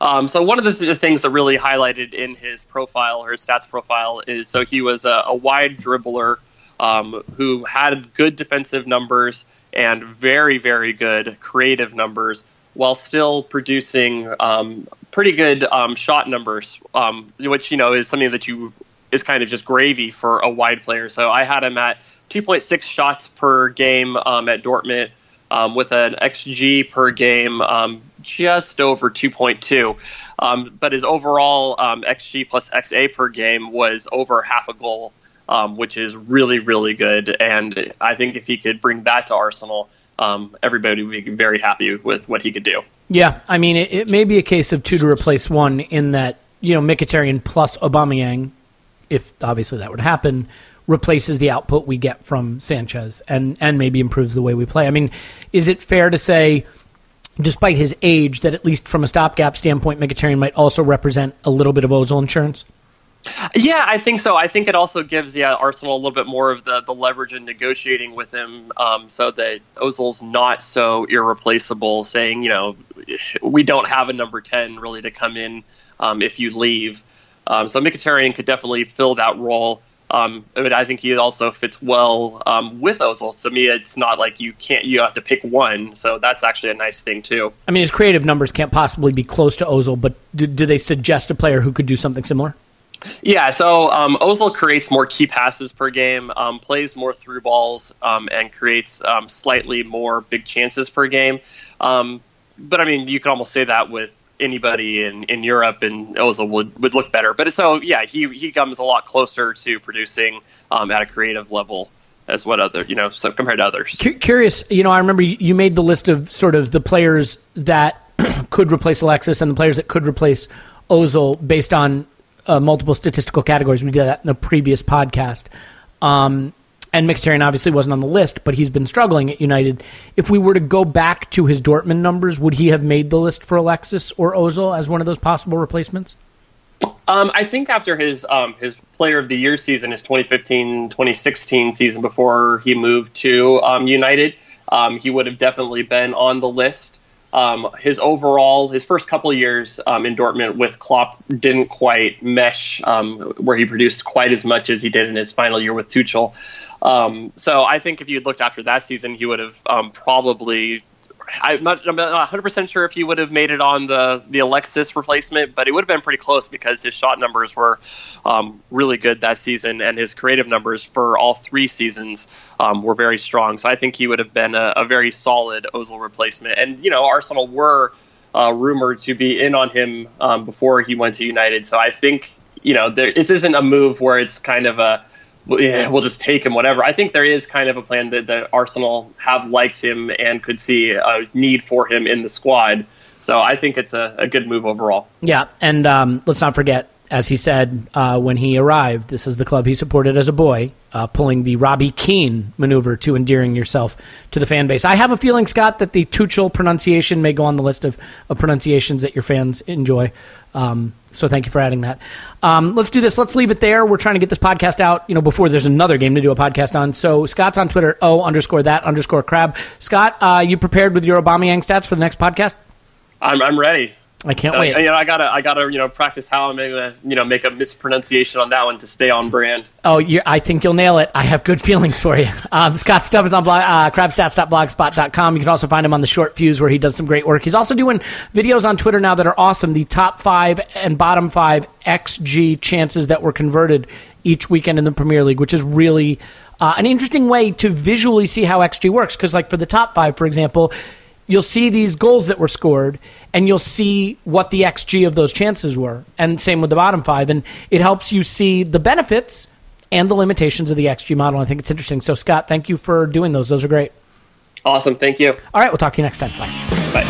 Um, so one of the, th- things that really highlighted in his profile or his stats profile is so he was a, a wide dribbler um, who had good defensive numbers and very very good creative numbers while still producing um, pretty good um, shot numbers, um, which you know is something that you is kind of just gravy for a wide player. So I had him at 2.6 shots per game um, at Dortmund. Um, with an xG per game um, just over 2.2. Um, but his overall um, xG plus XA per game was over half a goal, um, which is really, really good. And I think if he could bring that to Arsenal, um, everybody would be very happy with what he could do. Yeah, I mean, it, it may be a case of two to replace one in that, you know, Mkhitaryan plus Aubameyang, if obviously that would happen, replaces the output we get from Sanchez and and maybe improves the way we play. I mean, is it fair to say, despite his age, that at least from a stopgap standpoint, Mkhitaryan might also represent a little bit of Ozil insurance? Yeah, I think so. I think it also gives yeah Arsenal a little bit more of the, the leverage in negotiating with him, um, so that Ozil's not so irreplaceable. Saying you know we don't have a number ten really to come in um, if you leave. Um, so Mkhitaryan could definitely fill that role. Um, but I think he also fits well um, with Ozil. To me, it's not like you can't you have to pick one. So that's actually a nice thing too. I mean, his creative numbers can't possibly be close to Ozil, but do, do they suggest a player who could do something similar? Yeah, so um, Ozil creates more key passes per game, um, plays more through balls, um, and creates um, slightly more big chances per game. Um, but I mean, you could almost say that with anybody in, in Europe, and Ozil would, would look better. But so yeah, he he comes a lot closer to producing um, at a creative level as what other you know so compared to others. Curious, you know, I remember you made the list of sort of the players that could replace Alexis and the players that could replace Ozil based on uh, multiple statistical categories. We did that in a previous podcast. Um, and Mkhitaryan obviously wasn't on the list, but he's been struggling at United. If we were to go back to his Dortmund numbers, would he have made the list for Alexis or Ozil as one of those possible replacements? Um, I think after his um, his Player of the Year season, his 2015-2016 season before he moved to um, United, um, he would have definitely been on the list. Um, his overall, his first couple years um, in Dortmund with Klopp didn't quite mesh, where he produced quite as much as he did in his final year with Tuchel. Um, so I think if you had looked after that season, he would have um, probably. I'm not, I'm not 100% sure if he would have made it on the, the Alexis replacement, but it would have been pretty close because his shot numbers were um, really good that season, and his creative numbers for all three seasons um, were very strong. So I think he would have been a, a very solid Ozil replacement. And, you know, Arsenal were uh, rumored to be in on him um, before he went to United. So I think, you know, there, this isn't a move where it's kind of a yeah, we'll just take him, whatever. I think there is kind of a plan that, that Arsenal have liked him and could see a need for him in the squad. So I think it's a, a good move overall. Yeah, and um, let's not forget, as he said uh, when he arrived, this is the club he supported as a boy, uh, pulling the Robbie Keane maneuver to endearing yourself to the fan base. I have a feeling, Scott, that the Tuchel pronunciation may go on the list of, of pronunciations that your fans enjoy. Um, so thank you for adding that. Um, let's do this. Let's leave it there. We're trying to get this podcast out, you know, before there's another game to do a podcast on. So Scott's on Twitter, O underscore that underscore crab. Scott, uh, you prepared with your Aubameyang stats for the next podcast? I'm, I'm ready. I can't Uh, wait. you know, I gotta, I gotta, you know, practice how I'm gonna, you know, make a mispronunciation on that one to stay on brand. Oh, you I think you'll nail it. I have good feelings for you. Um, Scott's stuff is on blog, uh, crabstats.blogspot.com. You can also find him on the short fuse where he does some great work. He's also doing videos on Twitter now that are awesome. The top five and bottom five XG chances that were converted each weekend in the Premier League, which is really uh, an interesting way to visually see how XG works. Because, like for the top five, for example, you'll see these goals that were scored and you'll see what the xg of those chances were. And same with the bottom five and it helps you see the benefits and the limitations of the xg model. I think it's interesting. So scott thank you for doing those. Those are great. Awesome, thank you. all right. We'll talk to you next time. Bye. Bye.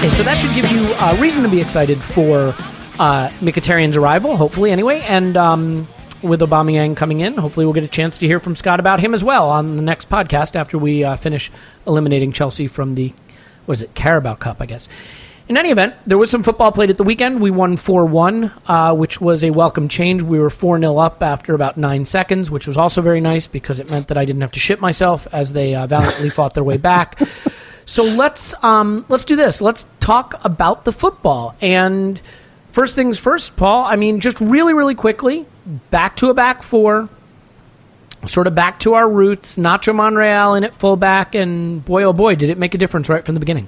Okay so that should give you a reason to be excited for uh, Mkhitaryan's arrival hopefully anyway and um, with Aubameyang coming in hopefully we'll get a chance to hear from Scott about him as well on the next podcast after we uh, finish eliminating Chelsea from the was it Carabao Cup I guess In any event, there was some football played at the weekend. We won 4 1, uh, which was a welcome change. We were 4 0 up after about nine seconds, which was also very nice because it meant that I didn't have to shit myself as they uh, valiantly fought their way back. So let's um, let's do this. Let's talk about the football. And first things first, Paul. I mean, just really, really quickly, back to a back four, sort of back to our roots. Nacho Monreal in at fullback, and boy, oh boy, did it make a difference right from the beginning.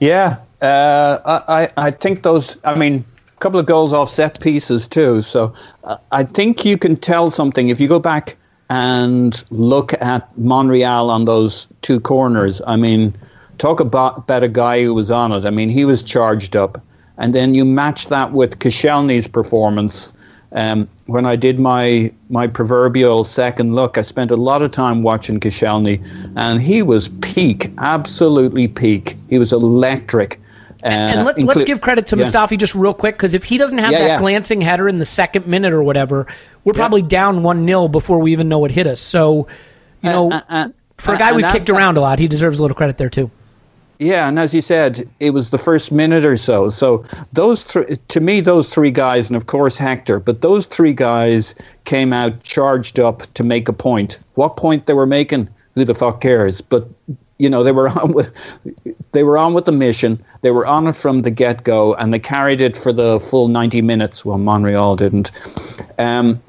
Yeah, uh, I, I think those. I mean, a couple of goals off set pieces too. So uh, I think you can tell something if you go back and look at Monreal on those two corners. I mean, talk about, about a guy who was on it. I mean, he was charged up, and then you match that with Koscielny's performance. Um, when I did my my proverbial second look, I spent a lot of time watching Koscielny, and he was peak, absolutely peak. He was electric. Uh, And let, let's inclu- give credit to yeah. Mustafi just real quick because if he doesn't have Yeah, that yeah. glancing header in the second minute or whatever, we're probably down 1 0 before we even know what hit us. So, you know, Uh, uh, uh, for a uh, guy we've kicked around a lot, he deserves a little credit there too. Yeah, and as you said, it was the first minute or so. So those three, to me, those three guys, and of course Hector, but those three guys came out charged up to make a point. What point they were making, who the fuck cares? But you know, they were on with they were on with the mission. They were on it from the get go, and they carried it for the full ninety minutes. Well, Monreal didn't, um,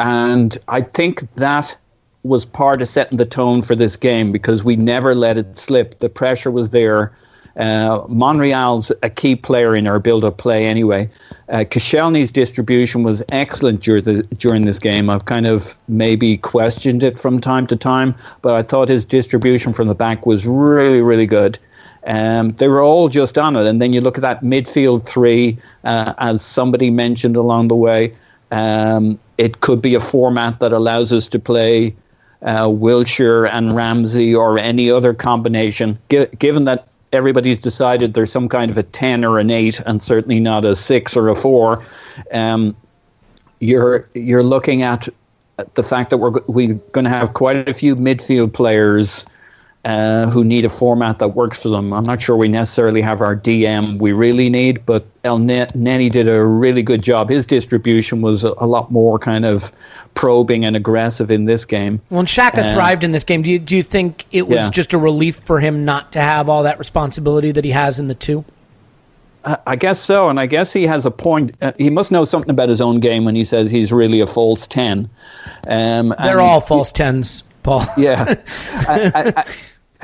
and I think that was part of setting the tone for this game because we never let it slip. The pressure was there. Uh, Monreal's a key player in our build-up play anyway. Uh, Koscielny's distribution was excellent during, the, during this game. I've kind of maybe questioned it from time to time, but I thought his distribution from the back was really, really good. Um, they were all just on it. And then you look at that midfield three, uh, as somebody mentioned along the way. Um, it could be a format that allows us to play uh, Wilshere and Ramsey or any other combination, G- given that everybody's decided there's some kind of a 10 or an 8 and certainly not a 6 or a 4 um, you're you're looking at the fact that we're we're going to have quite a few midfield players uh, who need a format that works for them. I'm not sure we necessarily have our DM we really need, but Elneny did a really good job. His distribution was a, a, lot more kind of probing and aggressive in this game. Well, and Xhaka thrived in this game. Do you, do you think it was Yeah. just a relief for him not to have all that responsibility that he has in the two? I- guess so, and I guess he has a point. Uh, he must know something about his own game when he says he's really a false ten. Um, They're all false tens, Paul. Yeah. I- I- I-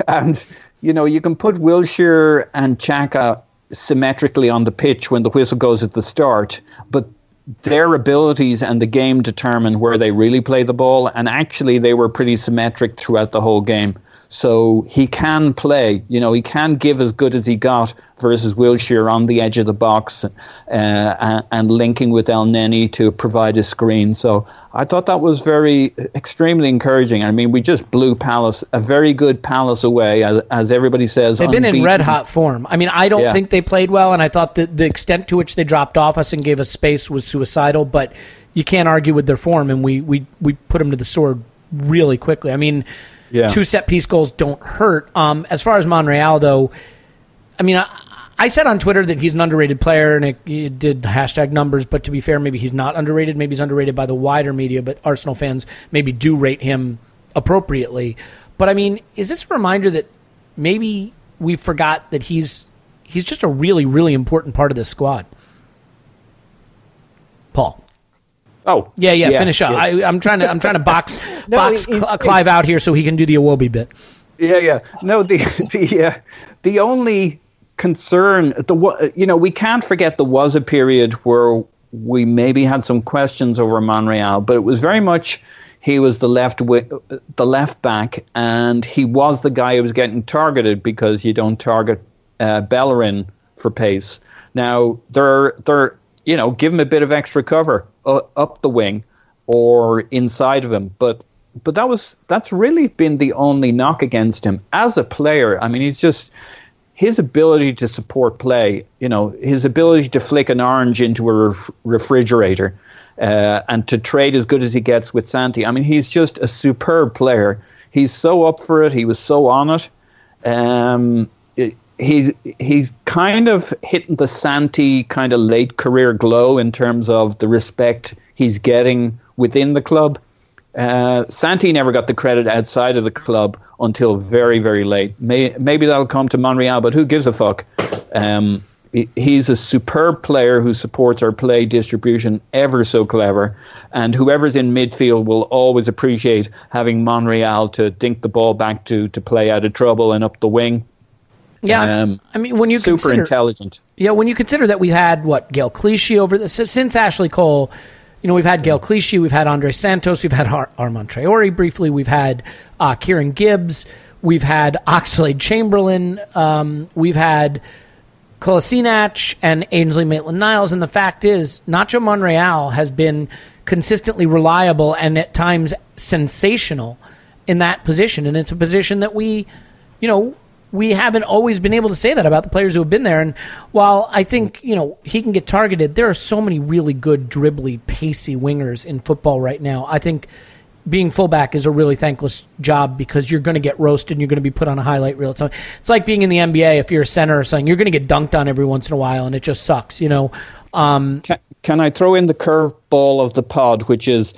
and, you know, you can put Wilshere and Xhaka symmetrically on the pitch when the whistle goes at the start, but their abilities and the game determine where they really play the ball. And actually, they were pretty symmetric throughout the whole game. So he can play, you know, he can give as good as he got versus Wilshere on the edge of the box uh, and, and linking with Elneny to provide a screen. So I thought that was very, extremely encouraging. I mean, we just blew Palace, a very good Palace away, as, as everybody says. They've been in red hot form. I mean, I don't Yeah. think they played well, and I thought that the extent to which they dropped off us and gave us space was suicidal. But you can't argue with their form, and we we we put them to the sword really quickly. I mean, Yeah. two set piece goals don't hurt. Um, as far as Monreal, though, I mean, I, I said on Twitter that he's an underrated player, and it, it did hashtag numbers. But to be fair, maybe he's not underrated. Maybe he's underrated by the wider media. But Arsenal fans maybe do rate him appropriately. But I mean, is this a reminder that maybe we forgot that he's he's just a really really important part of this squad? Paul. Oh, Yeah, yeah. finish up. yes. I, I'm trying to I'm trying to box No, box he- he- Clive out here so he can do the Iwobi bit. Yeah, yeah. No, the the uh, the only concern the you know we can't forget there was a period where we maybe had some questions over Monreal, but it was very much he was the left wi- the left back, and he was the guy who was getting targeted because you don't target uh, Bellerin for pace. Now they're they're you know give him a bit of extra cover uh, up the wing or inside of him, but but that was that's really been the only knock against him as a player. I mean, he's just his ability to support play. You know, his ability to flick an orange into a ref- refrigerator. Uh, and to trade as good as he gets with Santi. I mean, he's just a superb player. He's so up for it. He was so on it. Um, he he kind of hitting the Santi kind of late career glow in terms of the respect he's getting within the club. Uh, Santi never got the credit outside of the club until very, very late. May, maybe that'll come to Monreal, but who gives a fuck? Um, he's a superb player who supports our play distribution ever so clever, and whoever's in midfield will always appreciate having Monreal to dink the ball back to to play out of trouble and up the wing. Yeah, Um, I mean when you super consider intelligent. Yeah, when you consider that we've had what Gael Clichy over this since Ashley Cole, you know, we've had Gael Clichy, we've had Andre Santos, we've had Ar- Armand Traore briefly, we've had uh, Kieran Gibbs, we've had Oxlade Chamberlain, um, we've had Kolasinac and Ainsley Maitland-Niles, and the fact is, Nacho Monreal has been consistently reliable and at times sensational in that position, and it's a position that we, you know, we haven't always been able to say that about the players who have been there. And while I think you know he can get targeted, there are so many really good dribbly, pacey wingers in football right now. I think being fullback is a really thankless job because you're going to get roasted and you're going to be put on a highlight reel. So it's like being in the NBA. If you're a center or something, you're going to get dunked on every once in a while, and it just sucks. You know. Um, Can, can I throw in the curveball of the pod, which is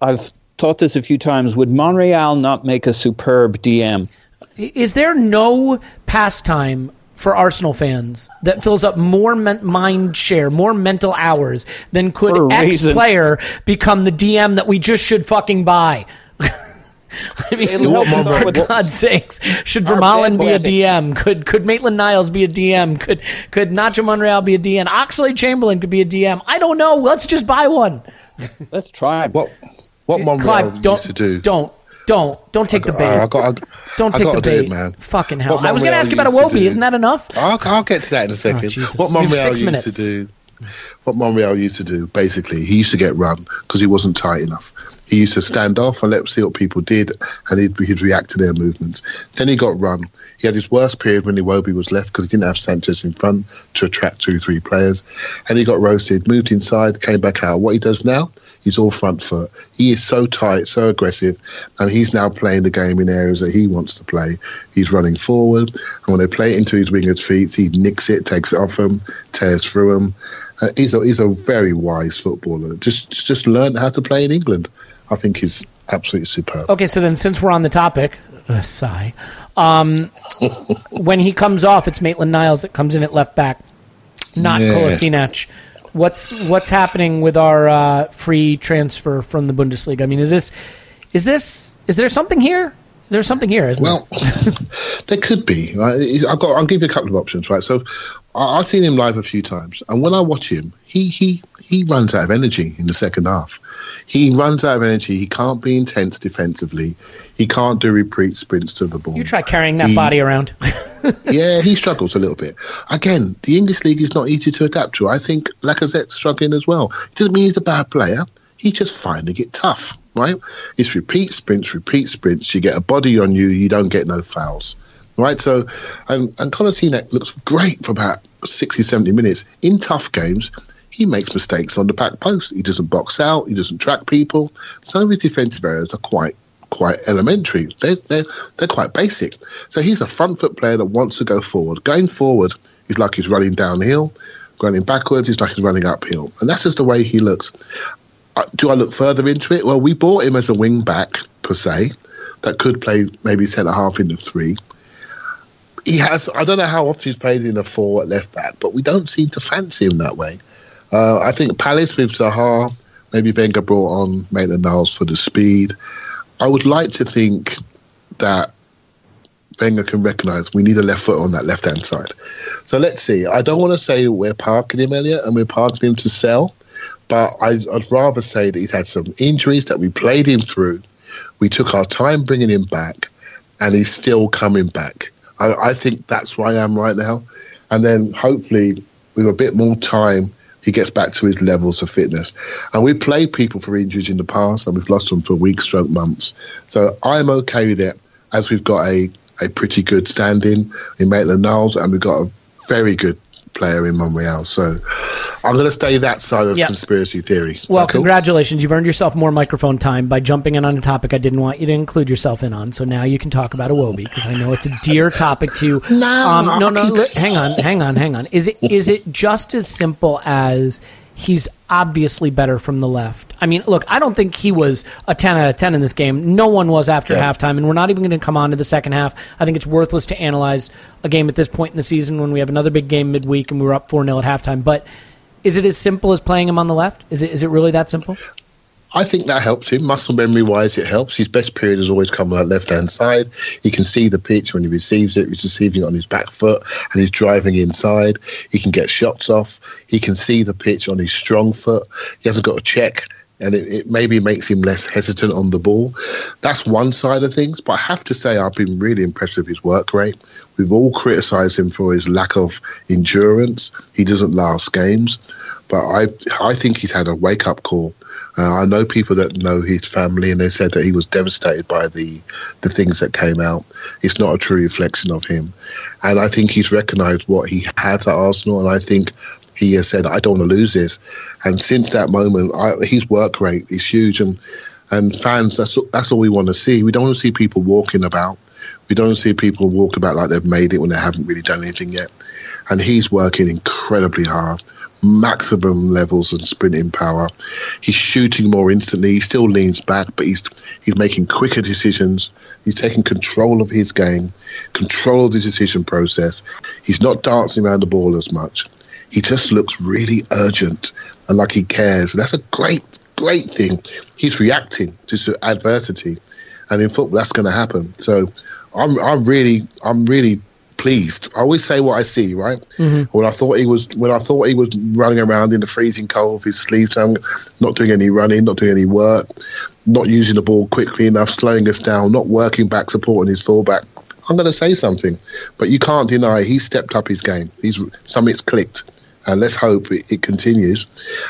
I've thought this a few times. Would Monreal not make a superb DM? Is there no pastime for Arsenal fans that fills up more men- mind share, more mental hours than could a X reason. player become the DM that we just should fucking buy? I mean, It'll help us out for with- God's sakes, should Our Vermaelen be a DM? Could could Maitland Niles be a DM? Could could Nacho Monreal be a DM? Oxley Chamberlain could be a DM. I don't know. Let's just buy one. Let's try. What what Monreal Clive, don't used to do? don't don't don't take the bait. I, I got. Don't take the do bait, it, man. Fucking hell! I was going to ask you about Iwobi. Isn't that enough? I'll, I'll get to that in a oh, second. Oh, what Monreal used minutes. to do, what Monreal used to do, basically, he used to get run because he wasn't tight enough. He used to stand off and let see what people did, and he'd, he'd react to their movements. Then he got run. He had his worst period when Iwobi was left because he didn't have Sanchez in front to attract two, three players, and he got roasted. Moved inside, came back out. What he does now, he's all front foot. He is so tight, so aggressive, and he's now playing the game in areas that he wants to play. He's running forward, and when they play it into his winger's feet, he nicks it, takes it off him, tears through him. Uh, he's a he's a very wise footballer. Just just learned how to play in England. I think he's absolutely superb. Okay, so then since we're on the topic, uh, sigh. Um, when he comes off, it's Maitland Niles that comes in at left back, not Yeah. Kolasinac. What's what's happening with our uh, free transfer from the Bundesliga? I mean, is this is this is there something here? There's something here, isn't it? Well, there could be. I've got. I'll give you a couple of options. Right. So, I- I've seen him live a few times, and when I watch him, he he he runs out of energy in the second half. He runs out of energy. He can't be intense defensively. He can't do repeat sprints to the ball. You try carrying that He- body around. yeah, he struggles a little bit. Again, the English league is not easy to adapt to. I think Lacazette's struggling as well. It doesn't mean he's a bad player. He's just finding it tough, right? It's repeat sprints, repeat sprints. You get a body on you, you don't get no fouls, right? So, and, and Kolasinac looks great for about 60, 70 minutes. In tough games, he makes mistakes on the back post. He doesn't box out. He doesn't track people. Some of his defensive errors are quite quite elementary. They're, they're, they're quite basic. So he's a front foot player that wants to go forward. Going forward is like he's running downhill. Running backwards is like he's running uphill. And that's just the way he looks. Uh, Do I look further into it? Well, we bought him as a wing back, per se, that could play maybe centre half in the three. He has, I don't know how often he's played in a four at left back, but we don't seem to fancy him that way. Uh, I think Palace with Zaha, maybe Wenger brought on Maitland Niles for the speed. I would like to think that Wenger can recognise we need a left foot on that left hand side. So let's see. I don't want to say we're parking him, Elliot, and we're parking him to sell, but I, I'd rather say that he's had some injuries that we played him through. We took our time bringing him back, and he's still coming back. I, I think that's where I am right now. And then hopefully, with a bit more time, he gets back to his levels of fitness. And we've played people for injuries in the past, and we've lost them for weeks, stroke months. So I'm okay with it, as we've got a, a pretty good stand-in in Maitland Niles, and we've got a very good player in Monreal. So I'm going to stay that side of Yeah. conspiracy theory. Well, Cool? congratulations. You've earned yourself more microphone time by jumping in on a topic I didn't want you to include yourself in on. So now you can talk about Iwobi because I know it's a dear topic to you. No, um, no, no. li- hang on, hang on, hang on. Is it is it just as simple as he's obviously better from the left? I mean, look, I don't think he was a ten out of ten in this game. No one was after Yeah. halftime, and we're not even going to come on to the second half. I think it's worthless to analyze a game at this point in the season when we have another big game midweek and we were up four 0 at halftime. But is it as simple as playing him on the left? Is it is it really that simple? I think that helps him. Muscle memory wise, it helps. His best period has always come on that left hand side. He can see the pitch when he receives it. He's receiving it on his back foot and he's driving inside. He can get shots off. He can see the pitch on his strong foot. He hasn't got to check. And it, it maybe makes him less hesitant on the ball. That's one side of things. But I have to say, I've been really impressed with his work rate. We've all criticised him for his lack of endurance. He doesn't last games. But I, I think he's had a wake up call. Uh, I know people that know his family, and they said that he was devastated by the the things that came out. It's not a true reflection of him, and I think he's recognised what he has at Arsenal, and I think he has said, "I don't want to lose this." And since that moment, I, his work rate is huge, and And fans, that's that's all we want to see. We don't want to see people walking about. We don't see people walk about like they've made it when they haven't really done anything yet. And he's working incredibly hard, maximum levels and sprinting power. He's shooting more instantly. He still leans back, but he's he's making quicker decisions. He's taking control of his game, control of the decision process. He's not dancing around the ball as much. He just looks really urgent and like he cares. And that's a great, great thing. He's reacting to adversity, and in football, that's going to happen. So, I'm, I'm really, I'm really pleased. I always say what I see, right? Mm-hmm. When I thought he was, when I thought he was running around in the freezing cold with his sleeves down, not doing any running, not doing any work, not using the ball quickly enough, slowing us down, not working back, supporting his fullback. I'm going to say something, but you can't deny he stepped up his game. He's something's clicked, and let's hope it, it continues.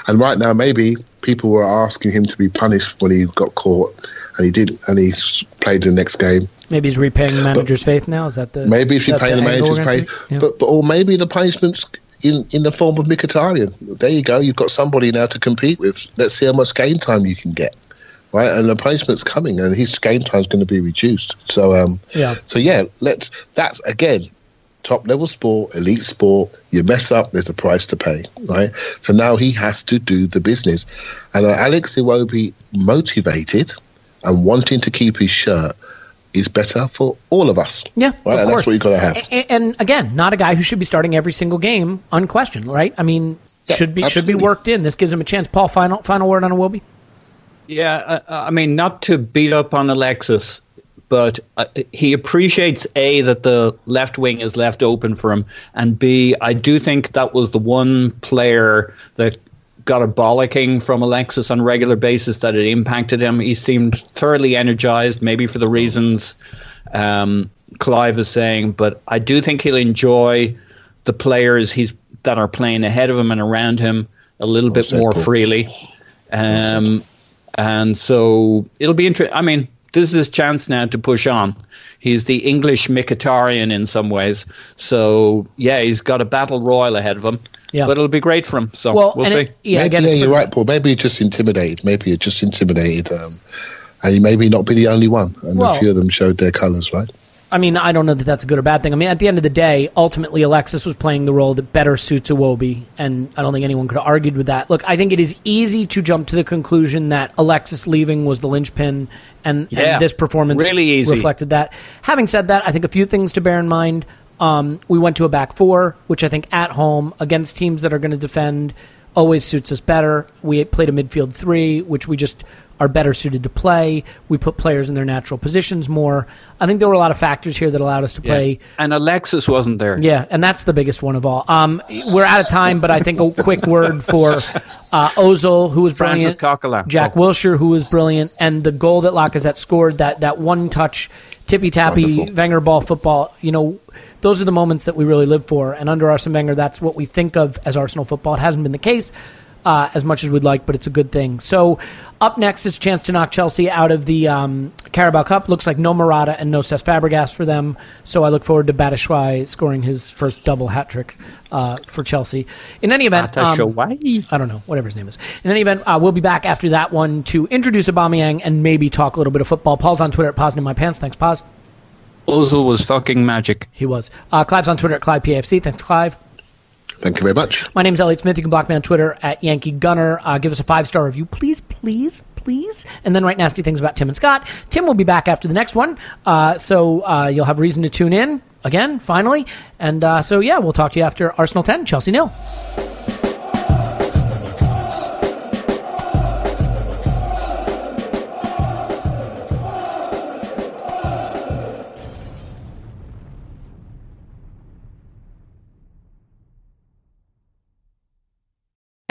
And right now, maybe people were asking him to be punished when he got caught, and he did, and he played the next game. Maybe he's repaying the manager's but, faith now. Is that the maybe he's repaying the, the manager's faith? Yeah. But, but or maybe the punishments in in the form of Mkhitaryan. There you go. You've got somebody now to compete with. Let's see how much game time you can get right? And the punishment's coming, and his game time is going to be reduced. So, um, yeah. So yeah, let's. That's again, top level sport, elite sport. You mess up, there's a price to pay, right? So now he has to do the business, and uh, Alex Iwobi motivated and wanting to keep his shirt is better for all of us. Yeah, right? and course. that's what you've got to have. And, and, again, not a guy who should be starting every single game, unquestioned, right? I mean, yeah, should be absolutely. should be worked in. This gives him a chance. Paul, final final word on Iwobi. Yeah, uh, I mean, not to beat up on Alexis, but uh, he appreciates A, that the left wing is left open for him, and B, I do think that was the one player that got a bollocking from Alexis on a regular basis that it impacted him. He seemed thoroughly energized, maybe for the reasons um, Clive is saying, but I do think he'll enjoy the players he's that are playing ahead of him and around him a little bit more freely. Um, and so it'll be interesting. I mean, this is his chance now to push on. He's the English Mkhitaryan in some ways. So, yeah, he's got a battle royal ahead of him. Yeah. But it'll be great for him. So well, we'll see. It, yeah, maybe, again, yeah you're right, Paul. Maybe you're just intimidated. Maybe you're just intimidated. Um, and you maybe not be the only one. And well, a few of them showed their colours, right? I mean, I don't know that that's a good or bad thing. I mean, at the end of the day, ultimately, Alexis was playing the role that better suits Iwobi, and I don't think anyone could have argued with that. Look, I think it is easy to jump to the conclusion that Alexis leaving was the linchpin, and, yeah, and this performance really reflected that. Having said that, I think a few things to bear in mind. Um, we went to a back four, which I think at home against teams that are going to defend always suits us better. We played a midfield three, which we just are better suited to play. We put players in their natural positions more. I think there were a lot of factors here that allowed us to play. And Alexis wasn't there. Yeah, and that's the biggest one of all. Um, we're out of time, but I think a quick word for uh, Ozil, who was brilliant. Jack oh. Wilshere, who was brilliant, and the goal that Lacazette scored, that that one touch, tippy tappy Wenger ball football. You know, those are the moments that we really live for. And under Arsene Wenger, that's what we think of as Arsenal football. It hasn't been the case uh, as much as we'd like, but it's a good thing. So up next is a chance to knock Chelsea out of the um, Carabao Cup. Looks like no Morata and no Cesc Fabregas for them. So I look forward to Batshuayi scoring his first double hat trick uh, for Chelsea. In any event, um, I don't know, whatever his name is. In any event, uh, we'll be back after that one to introduce Aubameyang and maybe talk a little bit of football. Paul's on Twitter at Paz in my pants. Thanks, Paz. Ozil was fucking magic. He was. Uh, Clive's on Twitter at ClivePAFC. Thanks, Clive. Thank you very much. My name is Elliot Smith. You can block me on Twitter at Yankee Gunner. Uh, give us a five star review, please, please, please. And then write nasty things about Tim and Scott. Tim will be back after the next one. Uh, so uh, you'll have reason to tune in again, finally. And uh, so, yeah, we'll talk to you after Arsenal 10, Chelsea nil.